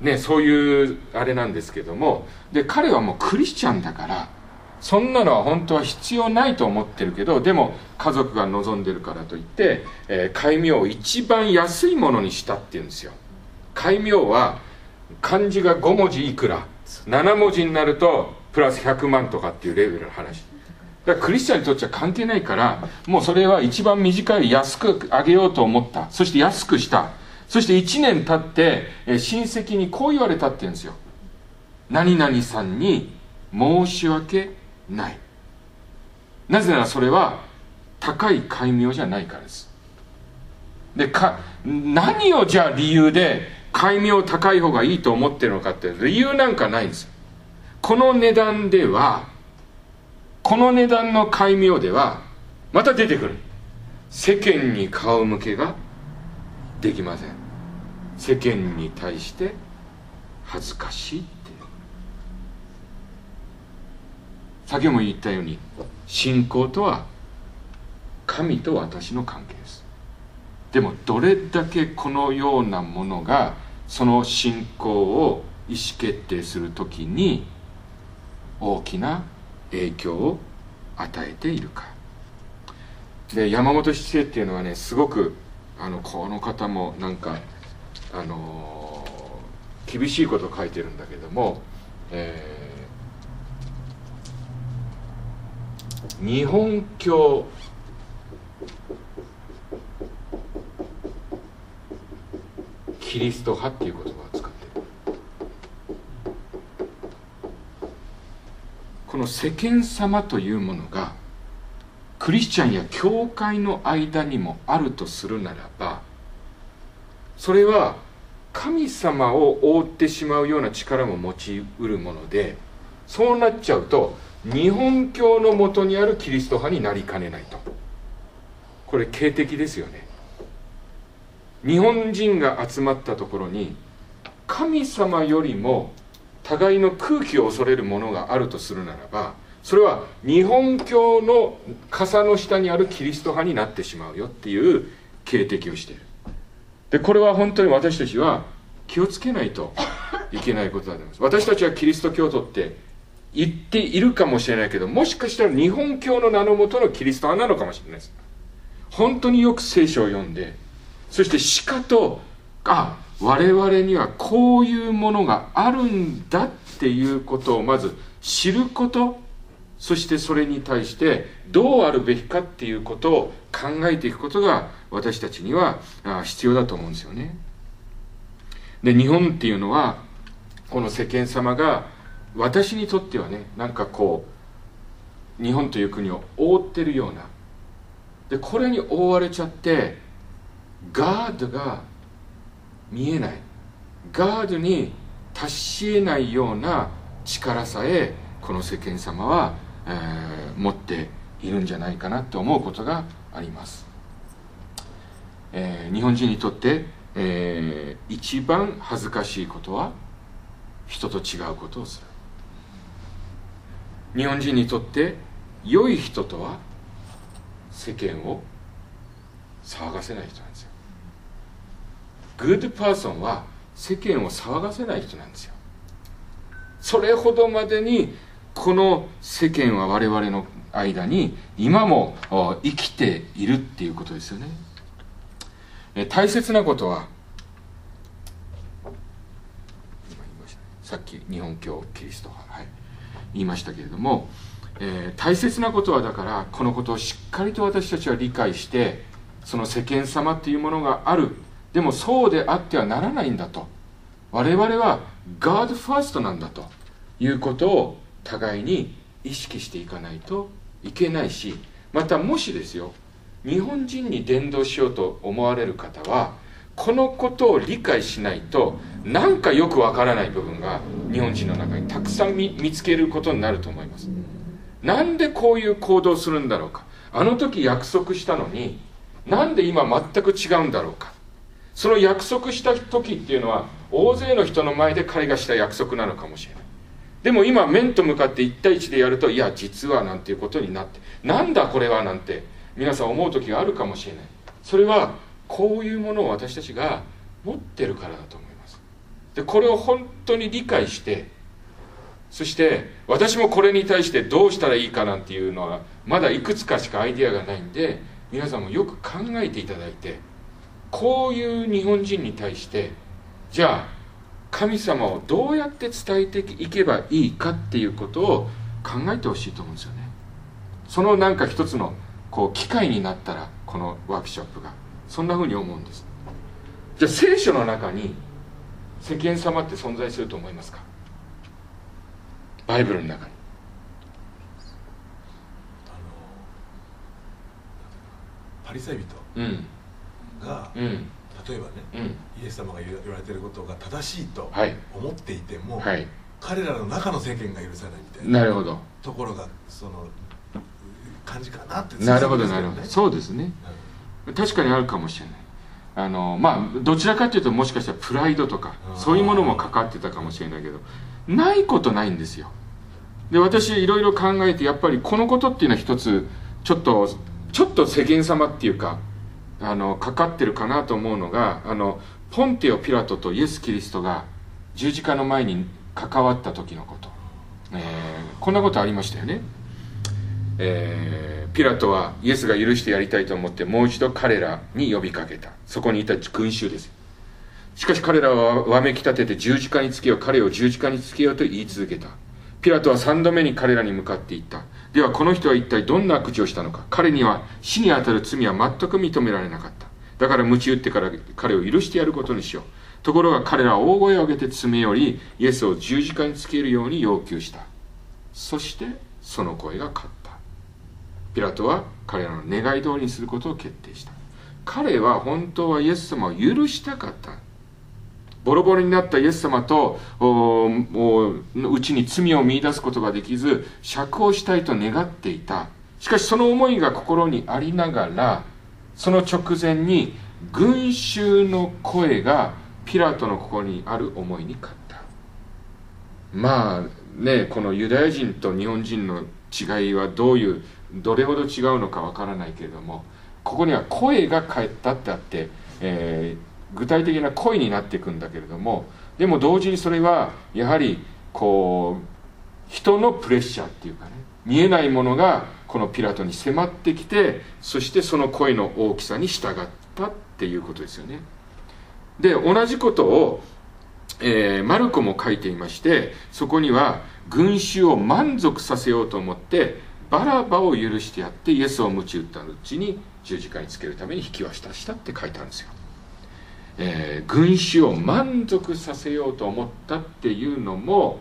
Speaker 3: ねそういうあれなんですけども。で彼はもうクリスチャンだからそんなのは本当は必要ないと思ってるけどでも家族が望んでるからといって、えー戒名を一番安いものにしたっていうんですよ。戒名は漢字が5文字いくら7文字になるとプラス100万とかっていうレベルの話。だからクリスチャンにとっては関係ないからもうそれは一番短い安くあげようと思った。そして安くした。そして1年経ってえー親戚にこう言われたって言うんですよ。何々さんに申し訳ない。なぜならそれは高い戒名じゃないからです。でか何をじゃあ理由で戒名高い方がいいと思ってるのかって理由なんかないんです。この値段ではこの値段の戒名ではまた出てくる。世間に顔向けができません。世間に対して恥ずかしいって先も言ったように信仰とは神と私の関係です。でもどれだけこのようなものがその信仰を意思決定するときに大きな影響を与えているか。で山本七世っていうのはねすごくあのこの方もなんかあのー厳しいことを書いてるんだけども、えー日本教キリスト派っていう言葉を使ってる。この世間様というものがクリスチャンや教会の間にもあるとするならばそれは神様を覆ってしまうような力も持ちうるものでそうなっちゃうと日本教のもとにあるキリスト派になりかねないと。これ警的ですよね。日本人が集まったところに神様よりも互いの空気を恐れるものがあるとするならばそれは日本教の傘の下にあるキリスト派になってしまうよっていう警笛をしている。でこれは本当に私たちは気をつけないといけないことだと思います。私たちはキリスト教徒って言っているかもしれないけどもしかしたら日本教の名のもとのキリスト派なのかもしれないです。本当によく聖書を読んでそしてしかとあ我々にはこういうものがあるんだっていうことをまず知ることそしてそれに対してどうあるべきかっていうことを考えていくことが私たちには必要だと思うんですよね。で日本っていうのはこの世間様が私にとってはねなんかこう日本という国を覆ってるようなでこれに覆われちゃってガードが見えない。ガードに達し得ないような力さえこの世間様は、えー持っているんじゃないかなと思うことがあります、えー日本人にとって、えー一番恥ずかしいことは人と違うことをする。日本人にとって良い人とは世間を騒がせない人なんですよ。 Good person は世間を騒がせない人なんですよ。それほどまでにこの世間は我々の間に今も生きているっていうことですよね。大切なことはさっき日本教キリスト派、はい、言いましたけれども、えー大切なことはだからこのことをしっかりと私たちは理解してその世間様っていうものがある。でもそうであってはならないんだと。我々は God ファーストなんだと。いうことを互いに意識していかないといけないしまたもしですよ日本人に伝道しようと思われる方はこのことを理解しないとなんかよくわからない部分が日本人の中にたくさん見つけることになると思います。なんでこういう行動するんだろうか。あの時約束したのになんで今全く違うんだろうか。その約束した時っていうのは大勢の人の前で彼がした約束なのかもしれない。でも今面と向かって1対1でやるといや実はなんていうことになって。なんだこれはなんて皆さん思う時があるかもしれない。それはこういうものを私たちが持ってるからだと思います。でこれを本当に理解してそして私もこれに対してどうしたらいいかなんていうのはまだいくつかしかアイデアがないんで皆さんもよく考えていただいてこういう日本人に対してじゃあ神様をどうやって伝えていけばいいかっていうことを考えてほしいと思うんですよね。そのなんか一つのこう機会になったらこのワークショップが。そんなふうに思うんです。じゃあ聖書の中に世間様って存在すると思いますか？バイブルの中に。
Speaker 7: パリサイ人。
Speaker 3: うん
Speaker 7: が
Speaker 3: うん。
Speaker 7: 例えばね、
Speaker 3: うん。
Speaker 7: イエス様が言われてることが正しいと
Speaker 3: はい。
Speaker 7: 思っていても、
Speaker 3: はい。
Speaker 7: 彼らの中の世間が許さないみたいな
Speaker 3: なるほど。
Speaker 7: ところがその感じかなって
Speaker 3: なるほどなんるほど。そうですね。確かにあるかもしれない。あのまあどちらかというともしかしたらプライドとかそういうものもかかってたかもしれないけどないことないんですよ。で私いろいろ考えてやっぱりこのことっていうのは一つちょっとちょっと世間様っていうかあのかかってるかなと思うのがあのポンテオ・ピラトとイエス・キリストが十字架の前に関わった時のこと、えーこんなことありましたよね。えーピラトはイエスが許してやりたいと思ってもう一度彼らに呼びかけた。そこにいた群衆です。しかし彼らはわめき立てて十字架につけよう。彼を十字架につけようと言い続けた。ピラトは三度目に彼らに向かって言った。ではこの人は一体どんな悪事をしたのか。彼には死に当たる罪は全く認められなかった。だから鞭打ってから彼を許してやることにしよう。ところが彼らは大声を上げて詰め寄りイエスを十字架につけるように要求した。そしてその声が勝った。ピラトは彼らの願い通りにすることを決定した。彼は本当はイエス様を許したかった。ボロボロになったイエス様とおおうちに罪を見出すことができず釈放したいと願っていた。しかしその思いが心にありながらその直前に群衆の声がピラトの心にある思いに勝った。まあねこのユダヤ人と日本人の違いはどういうどれほど違うのかわからないけれどもここには声が返ったってあって、えー具体的な声になっていくんだけれどもでも同時にそれはやはりこう人のプレッシャーっていうかね見えないものがこのピラトに迫ってきてそしてその声の大きさに従ったっていうことですよね。で同じことをえーマルコも書いていましてそこには群衆を満足させようと思ってバラバを許してやってイエスを鞭打ったうちに十字架につけるために引き渡したって書いてあるんですよ、えー群衆を満足させようと思ったっていうのも、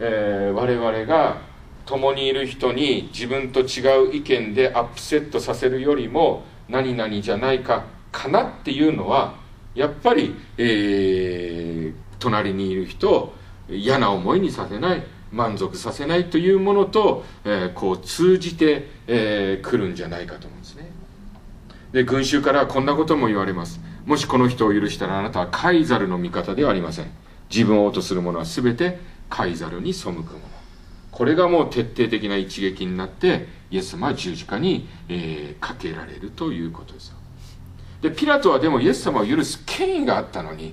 Speaker 3: えー我々が共にいる人に自分と違う意見でアップセットさせるよりも何々じゃないかかなっていうのはやっぱり、えー隣にいる人を嫌な思いにさせない満足させないというものと、えーこう通じてく、えー来るんじゃないかと思うんですね。で群衆からこんなことも言われます。もしこの人を許したらあなたはカイザルの味方ではありません。自分を王とする者は全てカイザルに背く者これがもう徹底的な一撃になってイエス様は十字架に、えーかけられるということですよ。でピラトはでもイエス様を許す権威があったのに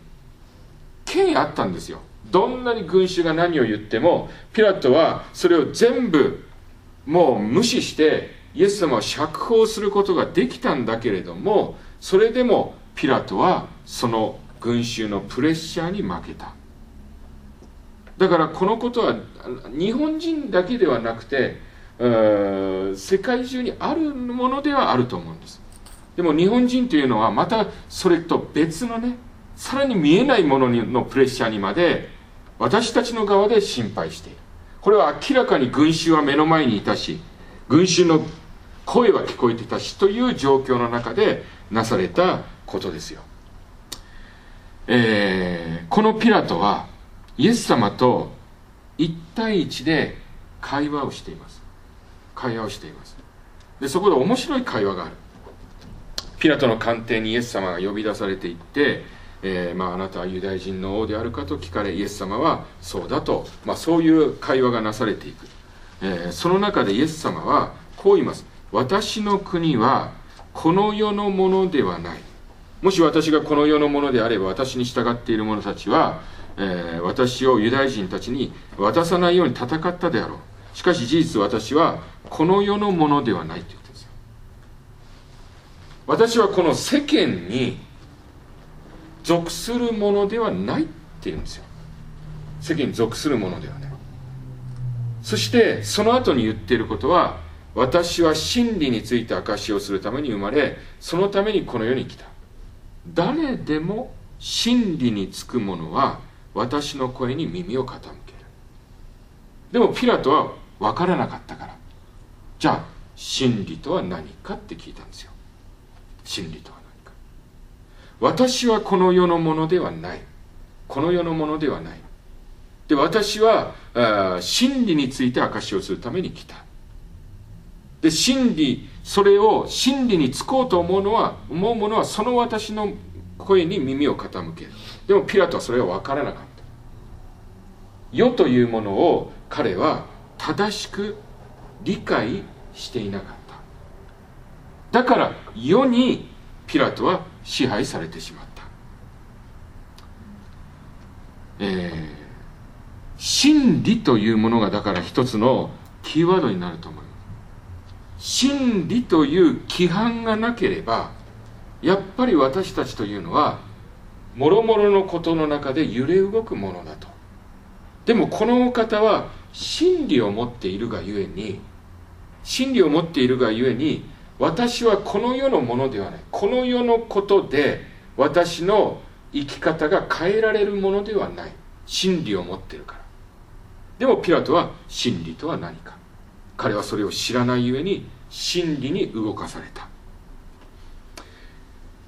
Speaker 3: 権威あったんですよ。どんなに群衆が何を言ってもピラトはそれを全部もう無視してイエス様を釈放することができたんだけれどもそれでもピラトはその群衆のプレッシャーに負けた。だからこのことは日本人だけではなくて世界中にあるものではあると思うんです。でも日本人というのはまたそれと別のねさらに見えないもののプレッシャーにまで私たちの側で心配している。これは明らかに群衆は目の前にいたし群衆の声は聞こえてたしという状況の中でなされたことですよ、えーこのピラトはイエス様と1対1で会話をしています。会話をしています。でそこで面白い会話がある。ピラトの官邸にイエス様が呼び出されていって、えーまあ、あなたはユダヤ人の王であるかと聞かれイエス様はそうだと、まあ、そういう会話がなされていく、えーその中でイエス様はこう言います。私の国はこの世のものではない。もし私がこの世のものであれば私に従っている者たちは、えー私をユダヤ人たちに渡さないように戦ったであろう。しかし事実私はこの世のものではないと言ってるんですよ。私はこの世間に属するものではないって言うんですよ。世間に属するものではないそしてその後に言っていることは私は真理について証しをするために生まれそのためにこの世に来た。誰でも真理につく者は私の声に耳を傾ける。でもピラトは分からなかったから。じゃあ真理とは何かって聞いたんですよ。真理とは何か。私はこの世のものではない。この世のものではない。で私は真理について証しをするために来た。で真理それを真理につこうと思うのは思う者はその私の声に耳を傾ける。でもピラトはそれは分からなかった。世というものを彼は正しく理解していなかった。だから世にピラトは支配されてしまった。えー真理というものがだから一つのキーワードになると思います真理という規範がなければやっぱり私たちというのは諸々のことの中で揺れ動くものだと。でもこのお方は真理を持っているがゆえに真理を持っているがゆえに私はこの世のものではない。この世のことで私の生き方が変えられるものではない。真理を持っているから。でもピラトは真理とは何か。彼はそれを知らないゆえに真理に動かされた。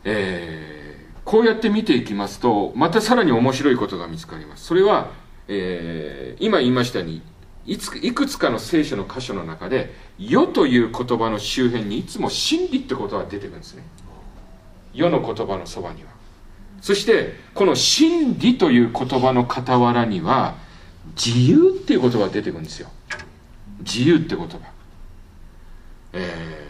Speaker 3: えー、こうやって見ていきますとまたさらに面白いことが見つかります。それは、えー、今言いましたようにいついくつかの聖書の箇所の中で「世」という言葉の周辺にいつも真理ってことが出てくるんですね。世の言葉のそばには。そしてこの真理という言葉の傍らには自由っていう言葉が出てくるんですよ。自由って言葉。え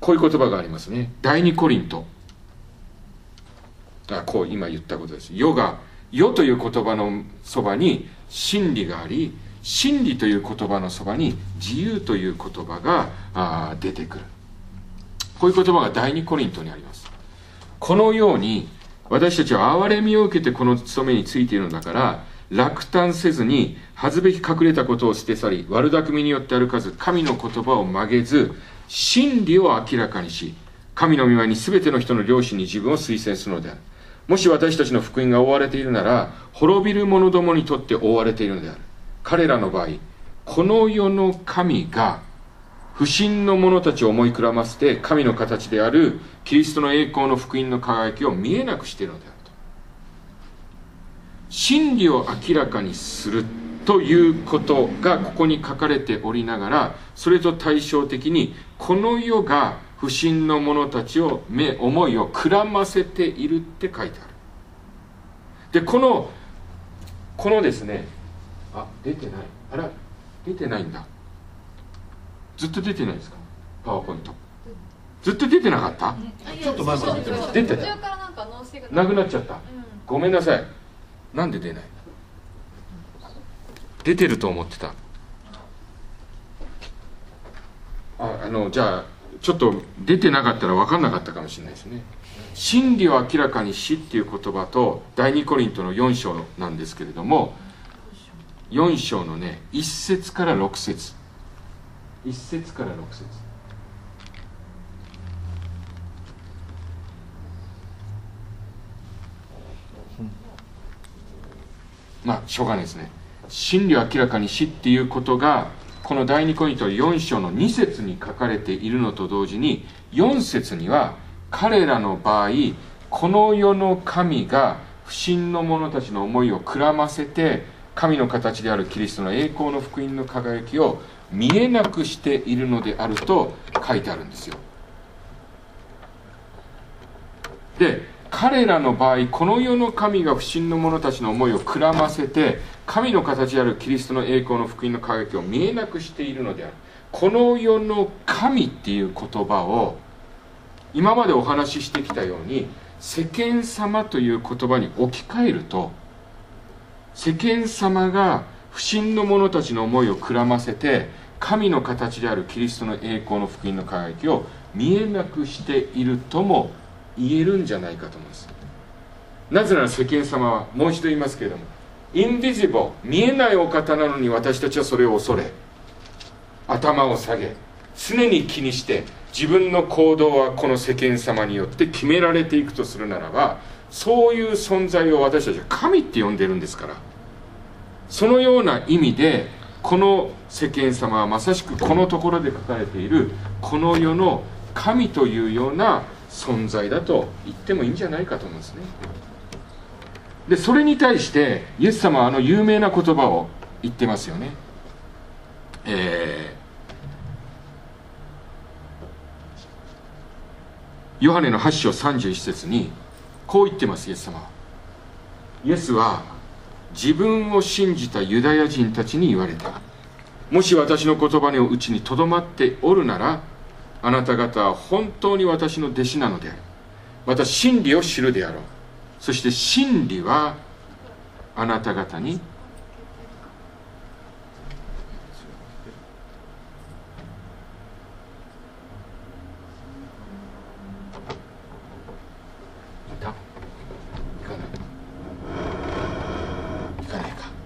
Speaker 3: ー。こういう言葉がありますね。第二コリント。あこう今言ったことです。世が世という言葉のそばに真理があり真理という言葉のそばに自由という言葉があ出てくる。こういう言葉が第二コリントにあります。このように私たちは憐れみを受けてこの務めについているのだから落胆せずに恥ずべき隠れたことを捨て去り悪巧みによって歩かず神の言葉を曲げず真理を明らかにし神の御前に全ての人の良心に自分を推薦するのである。もし私たちの福音が覆われているなら滅びる者どもにとって覆われているのである。彼らの場合この世の神が不信の者たちを思いくらませて神の形であるキリストの栄光の福音の輝きを見えなくしているのである。真理を明らかにするということがここに書かれておりながらそれと対照的にこの世が不信の者たちを目思いをくらませているって書いてある。でこのこのですねあ出てない。あら出てないんだ。ずっと出てないですか？パワーポイント。ずっと出てなかった？
Speaker 7: ちょっと前まで
Speaker 3: 出て
Speaker 4: 途中からなんか脳性が。
Speaker 3: なくなっちゃった。ごめんなさいなんで出ない？出てると思ってた。ああのじゃあちょっと出てなかったら分かんなかったかもしれないですね。真理を明らかにしっていう言葉と第二コリントの4章なんですけれども4章のね1節から6節。1節から6節。まあしょうがないですね。真理を明らかにしっていうことがこの第二コリント4章の2節に書かれているのと同時に4節には彼らの場合この世の神が不信の者たちの思いをくらませて神の形であるキリストの栄光の福音の輝きを見えなくしているのであると書いてあるんですよ。で彼らの場合この世の神が不信の者たちの思いをくらませて神の形であるキリストの栄光の福音の輝きを見えなくしているのである。この世の神っていう言葉を今までお話ししてきたように世間様という言葉に置き換えると世間様が不信の者たちの思いをくらませて神の形であるキリストの栄光の福音の輝きを見えなくしているとも言えるんじゃないかと思います。なぜなら世間様はもう一度言いますけれどもインビジボ見えないお方なのに私たちはそれを恐れ頭を下げ常に気にして自分の行動はこの世間様によって決められていくとするならばそういう存在を私たちは神って呼んでるんですから。そのような意味でこの世間様はまさしくこのところで書かれているこの世の神というような存在だと言ってもいいんじゃないかと思うんですね。でそれに対してイエス様はあの有名な言葉を言ってますよね。えーヨハネの8章31節にこう言ってますイエス様。はイエスは自分を信じたユダヤ人たちに言われた。もし私の言葉のうちにとどまっておるならあなた方は本当に私の弟子なのである。また真理を知るであろう。そして真理はあなた方に。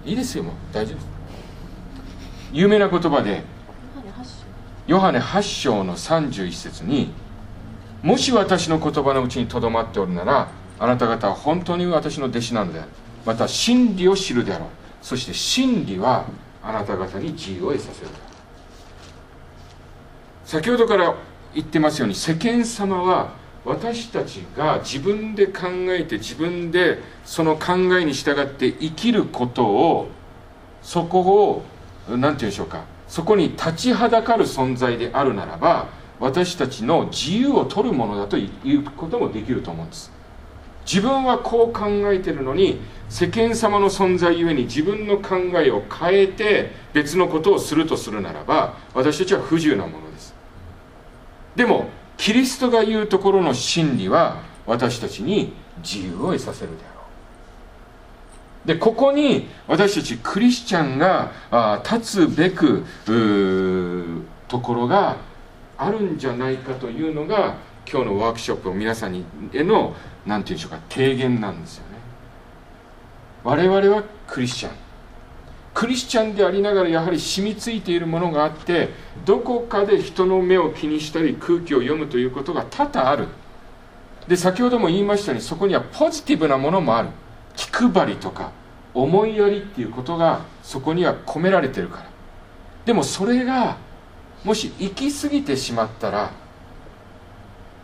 Speaker 3: いい。ですよもう。大丈夫有名な言葉でヨハネ8章の31節にもし私の言葉のうちにとどまっておるならあなた方は本当に私の弟子なのであるまた真理を知るであろう。そして真理はあなた方に自由を得させる。先ほどから言ってますように世間様は私たちが自分で考えて自分でその考えに従って生きることをそこを何て言うんでしょうか。そこに立ちはだかる存在であるならば私たちの自由を取るものだということもできると思うんです。自分はこう考えてるのに世間様の存在ゆえに自分の考えを変えて別のことをするとするならば私たちは不自由なものです。でもキリストが言うところの真理は私たちに自由を得させるであろうでここに私たちクリスチャンがあ立つべくところがあるんじゃないかというのが今日のワークショップを皆さんにへの何て言うんでしょうか提言なんですよね。我々はクリスチャン。クリスチャンでありながらやはり染みついているものがあってどこかで人の目を気にしたり空気を読むということが多々ある。で先ほども言いましたようにそこにはポジティブなものもある。気配りとか思いやりっていうことがそこには込められてるから。でもそれがもし行き過ぎてしまったら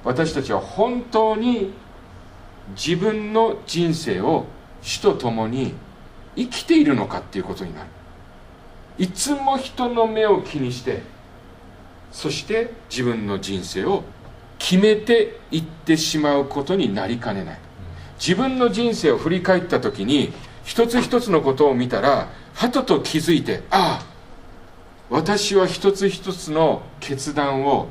Speaker 3: 私たちは本当に自分の人生を主と共に生きているのかっていうことになる。いつも人の目を気にしてそして自分の人生を決めていってしまうことになりかねない。自分の人生を振り返った時に一つ一つのことを見たらはとと気づいてああ私は一つ一つの決断を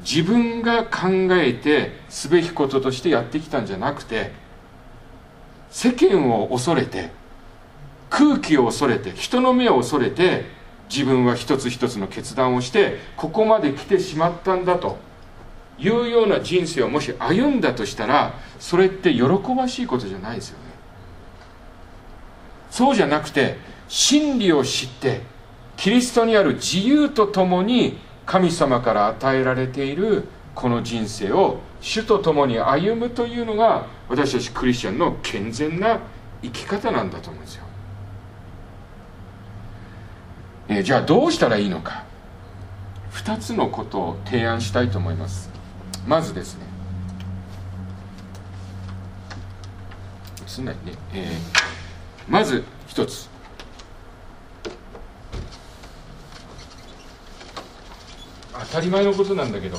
Speaker 3: 自分が考えてすべきこととしてやってきたんじゃなくて世間を恐れて空気を恐れて人の目を恐れて自分は一つ一つの決断をしてここまで来てしまったんだと。いうような人生をもし歩んだとしたらそれって喜ばしいことじゃないですよね。そうじゃなくて真理を知ってキリストにある自由とともに神様から与えられているこの人生を主と共に歩むというのが私たちクリスチャンの健全な生き方なんだと思うんですよ、えー、じゃあどうしたらいいのか。2つのことを提案したいと思います。まずですね。すんなりね、えー、まず一つ。当たり前のことなんだけど。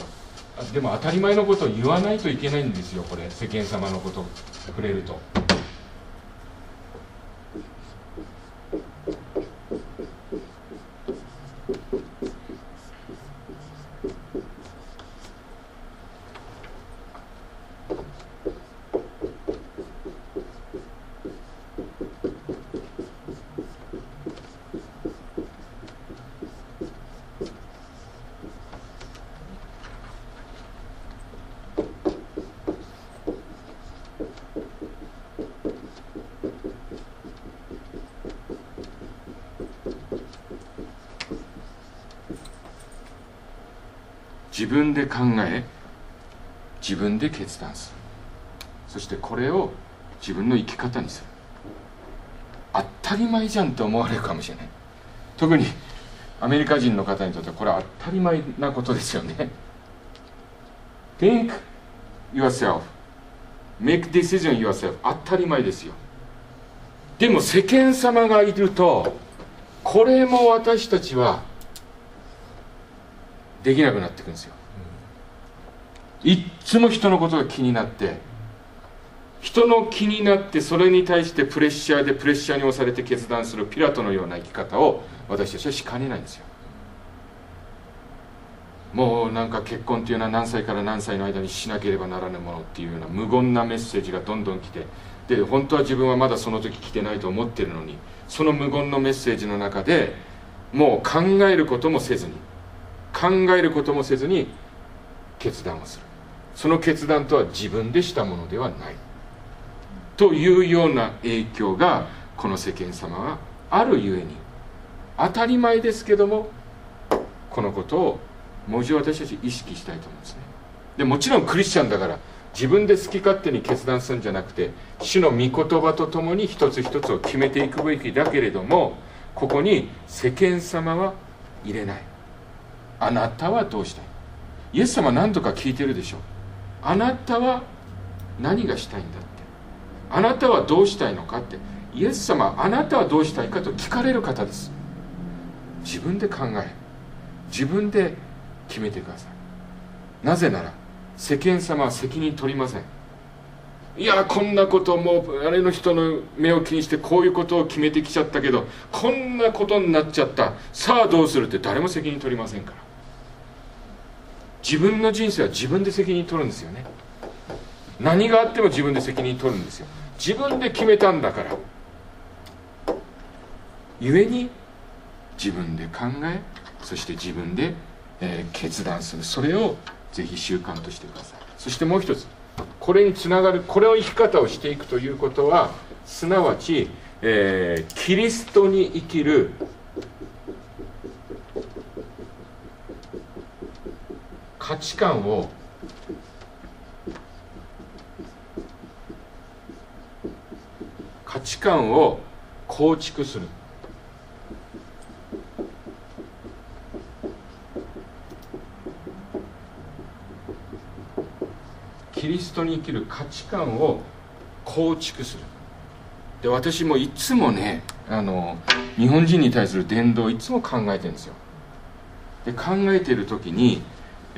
Speaker 3: でも当たり前のことを言わないといけないんですよこれ。世間様のこと触れると。自分で考え自分で決断する。そしてこれを自分の生き方にする。当たり前じゃんと思われるかもしれない。特にアメリカ人の方にとってはこれは当たり前なことですよね。Think yourself. Make decision yourself. 当たり前ですよ。でも世間様がいるとこれも私たちはできなくなっていくんですよ。いっつも人のことが気になって人の気になってそれに対してプレッシャーでプレッシャーに押されて決断するピラトのような生き方を私たちはしかねないんですよ。もうなんか結婚っていうのは何歳から何歳の間にしなければならぬものっていうような無言なメッセージがどんどん来てで本当は自分はまだその時来てないと思ってるのにその無言のメッセージの中でもう考えることもせずに考えることもせずに決断をする。その決断とは自分でしたものではない。というような影響がこの世間様はあるゆえに当たり前ですけどもこのことをもう一度私たち意識したいと思うんですね。でもちろんクリスチャンだから自分で好き勝手に決断するんじゃなくて主の御言葉とともに一つ一つを決めていくべきだけれどもここに世間様は入れない。あなたはどうしたい？イエス様何度か聞いてるでしょあなたは何がしたいんだって。あなたはどうしたいのかって。イエス様あなたはどうしたいかと聞かれる方です。自分で考え自分で決めてください。なぜなら世間様は責任取りません。いやこんなこともうあれの人の目を気にしてこういうことを決めてきちゃったけどこんなことになっちゃった。さあどうするって誰も責任取りませんから。自分の人生は自分で責任取るんですよね。何があっても自分で責任取るんですよ。自分で決めたんだから。故に自分で考えそして自分で、えー決断する。それをぜひ習慣としてください。そしてもう一つこれにつながるこれを生き方をしていくということはすなわち、えーキリストに生きる価値観を価値観を構築する。キリストに生きる価値観を構築する。で私もいつもねあの日本人に対する伝道をいつも考えてるんですよ。で考えてる時に、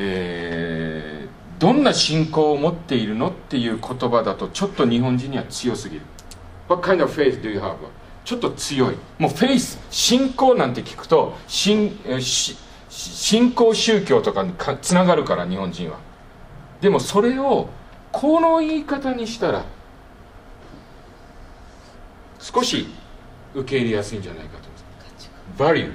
Speaker 3: えーどんな信仰を持っているのっていう言葉だとちょっと日本人には強すぎる。What kind of faith do you have? ちょっと強い。もうフェイス信仰なんて聞くと信えーし信仰宗教とかにかつながるから日本人は。でもそれをこの言い方にしたら少し受け入れやすいんじゃないかと思います。バリュー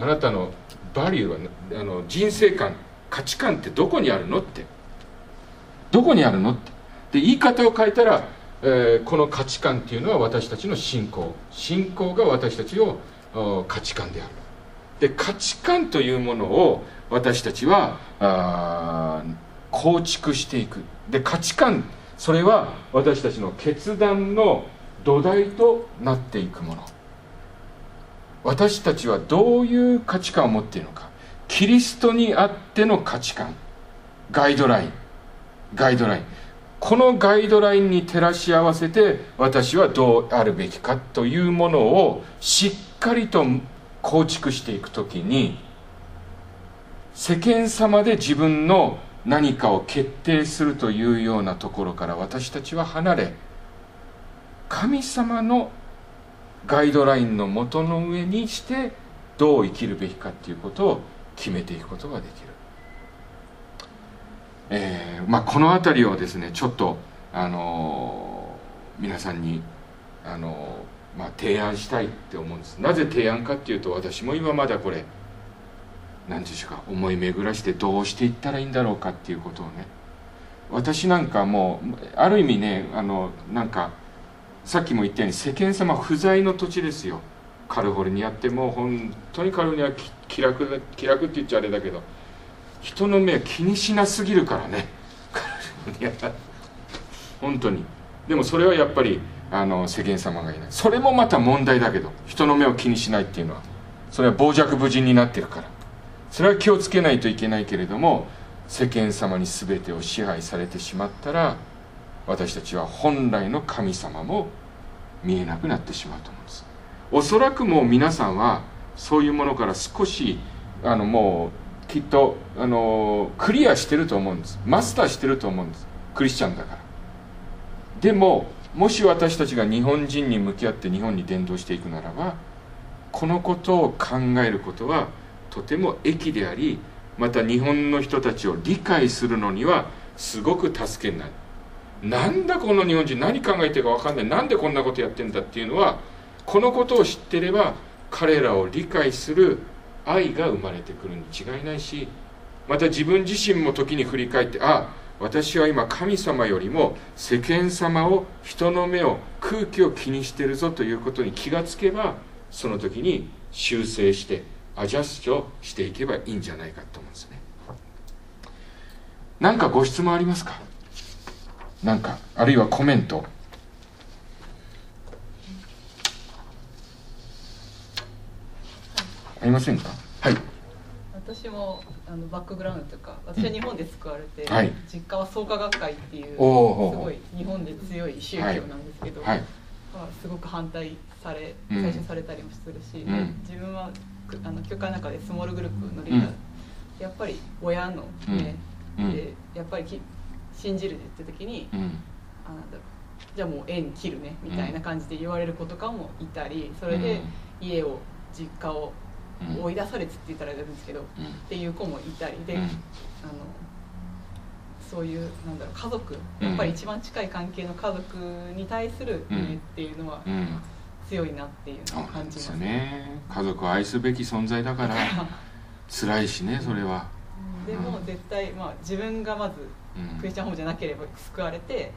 Speaker 3: あなたのバリューはなあの人生観価値観ってどこにあるのって。どこにあるのって。で言い方を変えたら、えーこの価値観っていうのは私たちの信仰。信仰が私たちの価値観である。で価値観というものを私たちはあ構築していく。で価値観それは私たちの決断の土台となっていくもの。私たちはどういう価値観を持っているのか。キリストにあっての価値観。ガイドライン。ガイドライン。このガイドラインに照らし合わせて私はどうあるべきかというものをしっかりと構築していくときに世間様で自分の何かを決定するというようなところから私たちは離れ神様のガイドラインの元の上にしてどう生きるべきかっていうことを決めていくことができる、えーまあ、この辺りをですねちょっと、あのー皆さんに、あのーまあ、提案したいって思うんです。なぜ提案かっていうと私も今まだこれ何でしょうか思い巡らしてどうしていったらいいんだろうかっていうことをね。私なんかもうある意味ねあのなんかさっきも言ったように世間様不在の土地ですよ。カリフォルニアってもう本当にカリフォルニア気楽気楽って言っちゃあれだけど人の目気にしなすぎるからね。カリフォルニア本当に。でもそれはやっぱりあの世間様がいない。それもまた問題だけど人の目を気にしないっていうのは。それは傍若無人になってるから。それは気をつけないといけないけれども世間様に全てを支配されてしまったら私たちは本来の神様も見えなくなってしまうと思うんです。おそらくもう皆さんはそういうものから少しあのもうきっとあのクリアしてると思うんです。マスターしてると思うんです。クリスチャンだから。でももし私たちが日本人に向き合って日本に伝道していくならばこのことを考えることはとても益でありまた日本の人たちを理解するのにはすごく助けになる。なんだこの日本人何考えてるか分かんない。なんでこんなことやってんだっていうのはこのことを知ってれば彼らを理解する愛が生まれてくるに違いないしまた自分自身も時に振り返ってああ私は今神様よりも世間様を人の目を空気を気にしてるぞということに気がつけばその時に修正してアジャストしていけばいいんじゃないかと思うんですね。何かご質問ありますか？何かあるいはコメント。ありませんか？はい。
Speaker 8: 私もあのバックグラウンドというか私は日本で救われて、
Speaker 3: はい。
Speaker 8: 実家は創価学会っていうすごい日本で強い宗教なんですけど、
Speaker 3: はい。
Speaker 8: まあ、すごく反対され
Speaker 3: うん。
Speaker 8: 最初されたりもするし、
Speaker 3: うん。
Speaker 8: 自分はくあの教会の中でスモールグループのリーダー、
Speaker 3: うん。
Speaker 8: やっぱり親の
Speaker 3: うん。
Speaker 8: ね、
Speaker 3: うん。
Speaker 8: でやっぱりき信じるって言った時に、
Speaker 3: うん。
Speaker 8: あなんだろうじゃあもう縁切るねみたいな感じで言われる子とかもいたりそれで家を実家を
Speaker 3: うん
Speaker 8: 追い出されてって言ったらあれですけど、
Speaker 3: うん。
Speaker 8: っていう子もいたりで、
Speaker 3: うん。
Speaker 8: あのそういうなんだろう家族
Speaker 3: うん。
Speaker 8: やっぱり一番近い関係の家族に対する
Speaker 3: うん。
Speaker 8: 夢っていうのは
Speaker 3: うん。
Speaker 8: 強いなっていうのを感じます。
Speaker 3: ね。家族を愛すべき存在だから辛いしねそれは。
Speaker 8: でも絶対、まあ、自分がまず
Speaker 3: うん。
Speaker 8: クリスチャンホームじゃなければ救われて、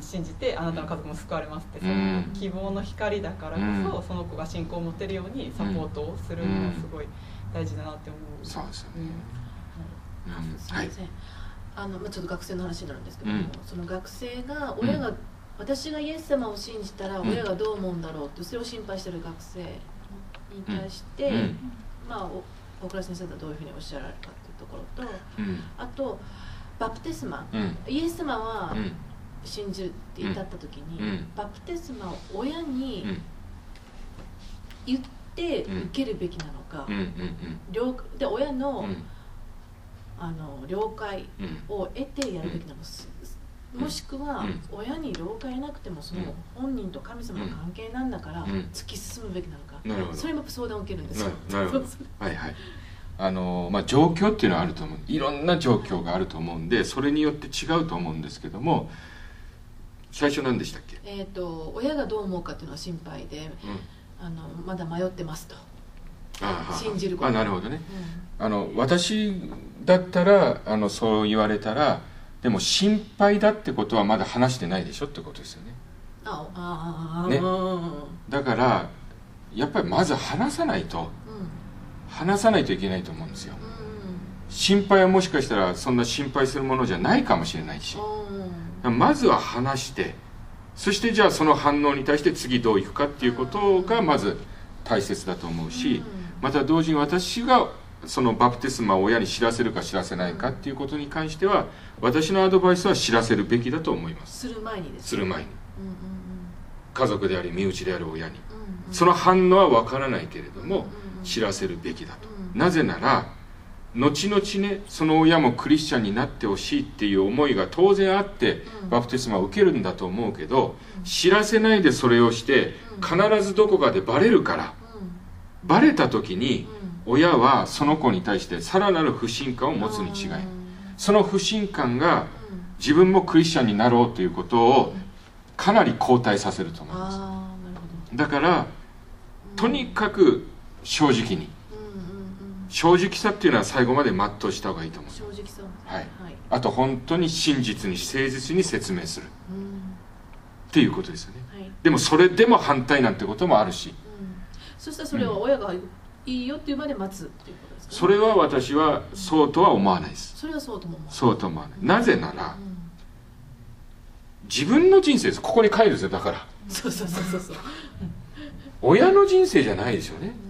Speaker 8: 信じてあなたの家族も救われますって、そ
Speaker 3: うん。
Speaker 8: の希望の光だからこそ、
Speaker 3: うん。
Speaker 8: その子が信仰を持てるようにサポートをするのがすごい大事だなって思う。
Speaker 3: そうですよね。
Speaker 8: うん
Speaker 3: うん
Speaker 6: すみません、あのまあちょっと学生の話になるんですけども、
Speaker 3: うん。
Speaker 6: その学生が親が、私がイエス様を信じたら親がどう思うんだろうってそれを心配してる学生に対して、
Speaker 3: うん。
Speaker 6: まあお大倉先生がどういうふうにおっしゃられるかっていうところと
Speaker 3: うん。
Speaker 6: あとバプテスマ、
Speaker 3: うん。
Speaker 6: イエス様は
Speaker 3: うん
Speaker 6: 信じて至った時に、
Speaker 3: うん。
Speaker 6: バプテスマを親
Speaker 3: う
Speaker 6: に
Speaker 3: ん。
Speaker 6: 言って受けるべきなのか、
Speaker 3: うん
Speaker 6: で親の,、
Speaker 3: うん。
Speaker 6: あの了解
Speaker 3: うん。
Speaker 6: を得てやるべきなの、すもしくは、
Speaker 3: うん。
Speaker 6: 親に了解なくてもその本人と神様の関係なんだから、
Speaker 3: うん。
Speaker 6: 突き進むべきなのか、それも相談を受けるんですよ。
Speaker 3: ななるほど。
Speaker 6: そう。
Speaker 3: はいはい。あのまあ状況っていうのはあると思う。いろんな状況があると思うんでそれによって違うと思うんですけども最初何でしたっけ、
Speaker 6: えー、と親がどう思うかっていうのは心配で
Speaker 3: うん、
Speaker 6: あのまだ迷ってますと、信じること。
Speaker 3: あなるほどね。
Speaker 6: う
Speaker 3: あの私だったらあのそう言われたらでも心配だってことはまだ話してないでしょってことですよね。
Speaker 6: ん、あああ、
Speaker 3: ね。
Speaker 6: うん
Speaker 3: だからやっぱりまず話さないと。話さないといけないと思うんですよ。心配はもしかしたらそんな心配するものじゃないかもしれないし。
Speaker 6: うん
Speaker 3: まずは話してそしてじゃあその反応に対して次どういくかっていうことがまず大切だと思うしまた同時に私がそのバプテスマを親に知らせるか知らせないかっていうことに関しては私のアドバイスは知らせるべきだと思います。
Speaker 6: する前にです
Speaker 3: する前に。
Speaker 6: うんうん
Speaker 3: 家族であり身内である親に。
Speaker 6: うんうん。
Speaker 3: その反応は分からないけれども
Speaker 6: うんうん
Speaker 3: 知らせるべきだと。
Speaker 6: うん。
Speaker 3: なぜなら後々ねその親もクリスチャンになってほしいっていう思いが当然あって
Speaker 6: うん。
Speaker 3: バプテスマを受けるんだと思うけど知らせないでそれをして必ずどこかでバレるからバレた時に親はその子に対してさらなる不信感を持つに違い。その不信感が自分もクリスチャンになろうということをかなり後退させると思います。だからとにかく正直に正直さっていうのは最後まで全うした方がいいと思う。
Speaker 6: 正直そう。
Speaker 3: はい。
Speaker 6: はい。
Speaker 3: あと本当に真実に誠実に説明する。
Speaker 6: うん。
Speaker 3: っていうことですよね。
Speaker 6: はい。
Speaker 3: でもそれでも反対なんてこともあるし。
Speaker 6: うん。そしたらそれは親がいいよっていうまで待つっていうことですか？ね
Speaker 3: それは私はそうとは思わないです。
Speaker 6: それはそうとも思う
Speaker 3: そうと思わない。なぜなら
Speaker 6: うん。
Speaker 3: 自分の人生です。ここに帰るんですよだから。
Speaker 6: そうそうそうそうそう。
Speaker 3: 親の人生じゃないですよね。
Speaker 6: うん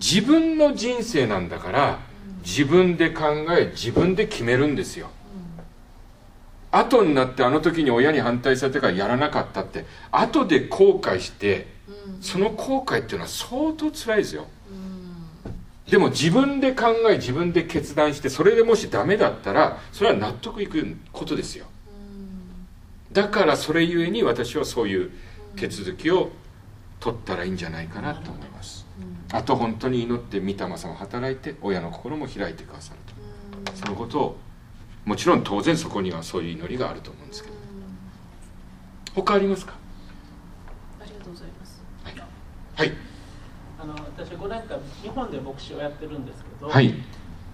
Speaker 3: 自分の人生なんだから自分で考え自分で決めるんですよ。後になってあの時に親に反対されてからやらなかったって後で後悔してその後悔っていうのは相当辛いですよ。でも自分で考え自分で決断してそれでもしダメだったらそれは納得いくことですよ。だからそれゆえに私はそういう手続きを取ったらいいんじゃないかなと思いますあと本当に祈って御霊様働いて親の心も開いてくださると。そのことをもちろん当然そこにはそういう祈りがあると思うんですけど。他ありますか？
Speaker 6: ありがとうございます。
Speaker 3: はい。
Speaker 9: あの私5年間日本で牧師をやってるんですけど、
Speaker 3: はい。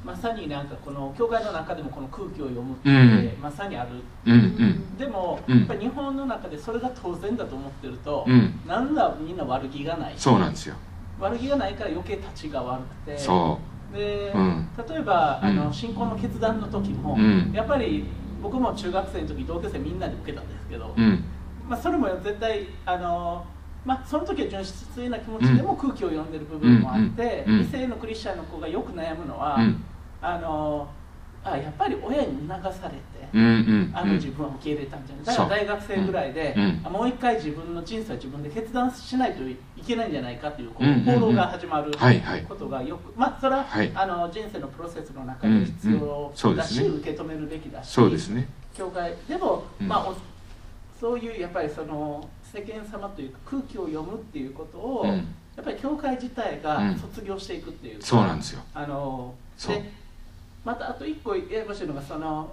Speaker 9: まさになんかこの教会の中でもこの空気を読むって、
Speaker 3: うん。
Speaker 9: まさにある。
Speaker 3: うんうん。
Speaker 9: でも、
Speaker 3: うん。
Speaker 9: やっぱり日本の中でそれが当然だと思ってると、
Speaker 3: うん。
Speaker 9: なんだみんな悪気がない。
Speaker 3: そうなんですよ
Speaker 9: 悪気がないから余計立ちが悪くて。
Speaker 3: そ
Speaker 9: で、
Speaker 3: うん。
Speaker 9: 例えばあの
Speaker 3: うん
Speaker 9: 信仰の決断の時も、
Speaker 3: うん。
Speaker 9: やっぱり僕も中学生の時同級生みんなで受けたんですけど、
Speaker 3: ううん。
Speaker 9: まあ、それも絶対あの、まあ、その時は純粋な気持ちでも空気を読んでる部分もあって、異性のクリスチャンの子がよく悩むのは、
Speaker 3: うん。
Speaker 9: あのあやっぱり親に促されて、
Speaker 3: うんうん。
Speaker 9: あの自分は受け入れたんじゃない。だから大学生ぐらいで、
Speaker 3: うん。
Speaker 9: あもう一回自分の人生は自分で決断しないといけないんじゃないかという行動が始まることがよく、まあそれは、
Speaker 3: はい。
Speaker 9: あの人生のプロセスの中で必
Speaker 3: うんうん。
Speaker 9: 要だし、
Speaker 3: そうですね。
Speaker 9: 受け止めるべきだし
Speaker 3: そうですね。
Speaker 9: 教会でも、
Speaker 3: うん。
Speaker 9: まあおそういうやっぱりその世間様というか空気を読むっていうことを、
Speaker 3: うん。
Speaker 9: やっぱり教会自体が
Speaker 3: うん。
Speaker 9: 卒業していくっていうか、
Speaker 3: そうなんですよ。
Speaker 9: あのでまたあと一個ややこしいのがその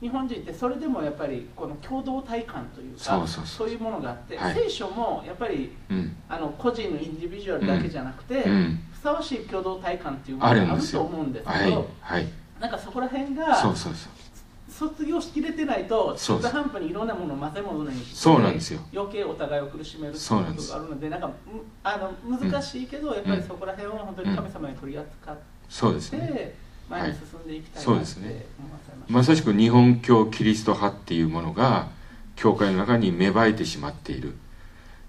Speaker 9: 日本人ってそれでもやっぱりこの共同体感というか
Speaker 3: そう
Speaker 9: いうものがあって、
Speaker 3: はい。
Speaker 9: 聖書もやっぱり
Speaker 3: うん。
Speaker 9: あの個人のインディビジュアルだけじゃなくて、
Speaker 3: うん。
Speaker 9: ふさわしい共同体感っていうもの
Speaker 3: あ
Speaker 9: があると思うんですけ
Speaker 3: はい。
Speaker 9: ど、
Speaker 3: はい。
Speaker 9: なんかそこら辺が
Speaker 3: そうそうそう。
Speaker 9: 卒業しきれてないと中途半端にいろんなものを混ぜ物にして
Speaker 3: そうなんですよ。
Speaker 9: 余計お互いを苦しめるっていうことがあるのでなんかむあの難しいけど、やっぱりそこら辺を本当に神様に取り扱って、
Speaker 3: そうですね
Speaker 9: 前に進んでいきたい
Speaker 3: そう
Speaker 9: なって
Speaker 3: ですね。
Speaker 9: ました。
Speaker 3: まさしく日本教キリスト派っていうものが教会の中に芽生えてしまっている、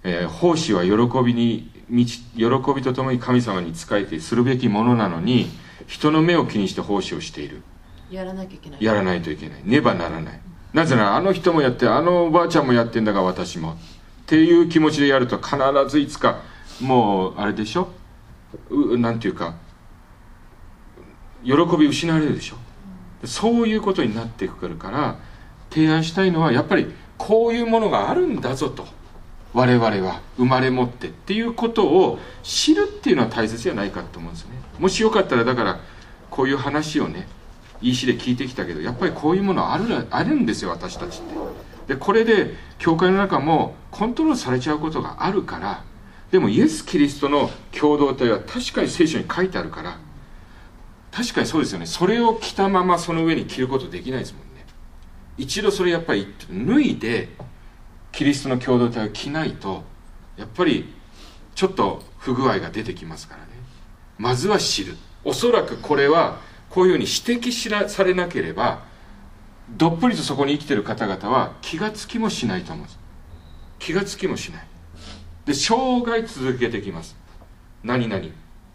Speaker 3: えー奉仕は喜びに喜びとともに神様に仕えてするべきものなのに人の目を気にして奉仕をしている。
Speaker 6: やらなきゃいけない。
Speaker 3: やらないといけない。ねばならない。なぜならあの人もやってあのおばあちゃんもやってんだが私も。っていう気持ちでやると必ずいつかもうあれでしょ？うなんていうか喜び失われるでしょ。そういうことになってくるから提案したいのはやっぱりこういうものがあるんだぞと我々は生まれ持ってっていうことを知るっていうのは大切じゃないかと思うんですね。もしよかったらだからこういう話をねいい詩で聞いてきたけどやっぱりこういうものあるあるんですよ私たちって。でこれで教会の中もコントロールされちゃうことがあるからでもイエス・キリストの共同体は確かに聖書に書いてあるから確かにそうですよね。それを着たままその上に着ることできないですもんね。一度それやっぱり脱いでキリストの共同体を着ないとやっぱりちょっと不具合が出てきますからね。まずは知る。おそらくこれはこういうふうに指摘しらされなければどっぷりとそこに生きてる方々は気がつきもしないと思うんです。気がつきもしない。で生涯続けてきます。何々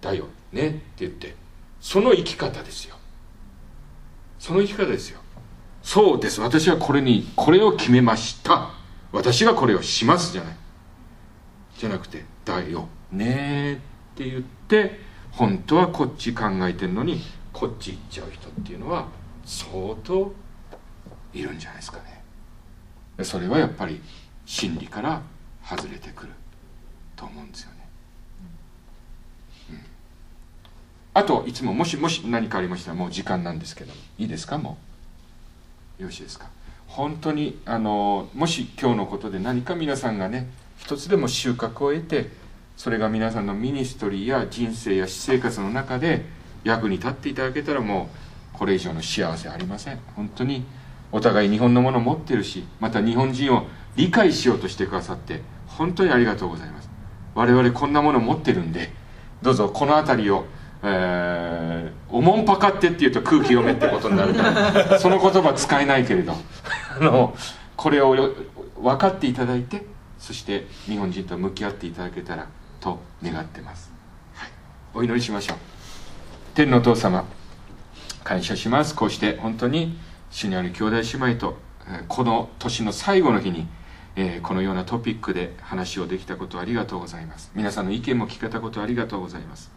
Speaker 3: だよねって言って。その生き方ですよ。その生き方ですよ。そうです。私はこれにこれを決めました。私がこれをしますじゃない。じゃなくてだよねって言って本当はこっち考えてるのにこっち行っちゃう人っていうのは相当いるんじゃないですかね。それはやっぱり真理から外れてくると思うんですよね、うん、あといつももしもし何かありましたらもう時間なんですけどいいですかもう。よろしいですか。本当にあのもし今日のことで何か皆さんがね一つでも収穫を得てそれが皆さんのミニストリーや人生や私生活の中で役に立っていただけたらもうこれ以上の幸せありません。本当にお互い日本のものを持ってるしまた日本人を理解しようとしてくださって本当にありがとうございます。我々こんなものを持ってるんでどうぞこの辺りをえー、おもんぱかってっていうと空気読めってことになるから その言葉使えないけれど。あのこれをよ分かっていただいてそして日本人と向き合っていただけたらと願ってます、はい、お祈りしましょう。天のお父様感謝します。こうして本当に主にある兄弟姉妹とえーこの年の最後の日に、えーこのようなトピックで話をできたことをありがとうございます。皆さんの意見も聞けたことをありがとうございます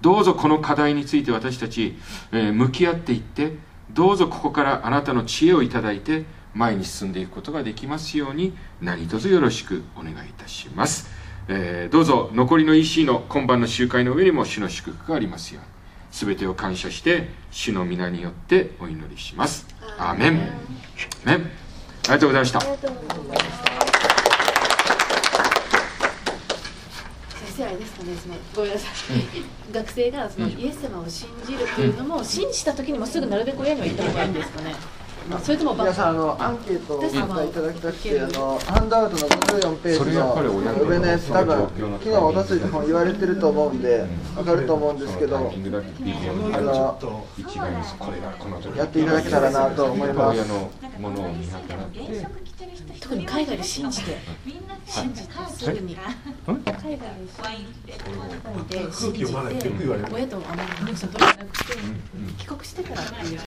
Speaker 3: どうぞこの課題について私たち、えー向き合っていってどうぞここからあなたの知恵をいただいて前に進んでいくことができますように何卒よろしくお願いいたします、えーどうぞ残りの EC の今晩の集会の上にも主の祝福がありますように。全てを感謝して主の皆によってお祈りします。アーメン。アーメン。ありがとうございました
Speaker 6: ありがとうございます先生あれですかねそのごめんなさい、学生がそのイエス様を信じるっていうのも、信じた時にもすぐなるべく親には言った方がいいんですかね、まあ、それとも
Speaker 1: 皆さんあのアンケートをいただきたくてあのハンドアウトの54ページの上のやつ多分昨日おとついとも言われてると思うんでわかると思うんですけどあのやっていただけたらなと思います。
Speaker 3: のものを見計らって
Speaker 6: 特に。海外で信じて。信じて。すぐに海外で信じて親とあまり話を取らなくて帰国してからっていう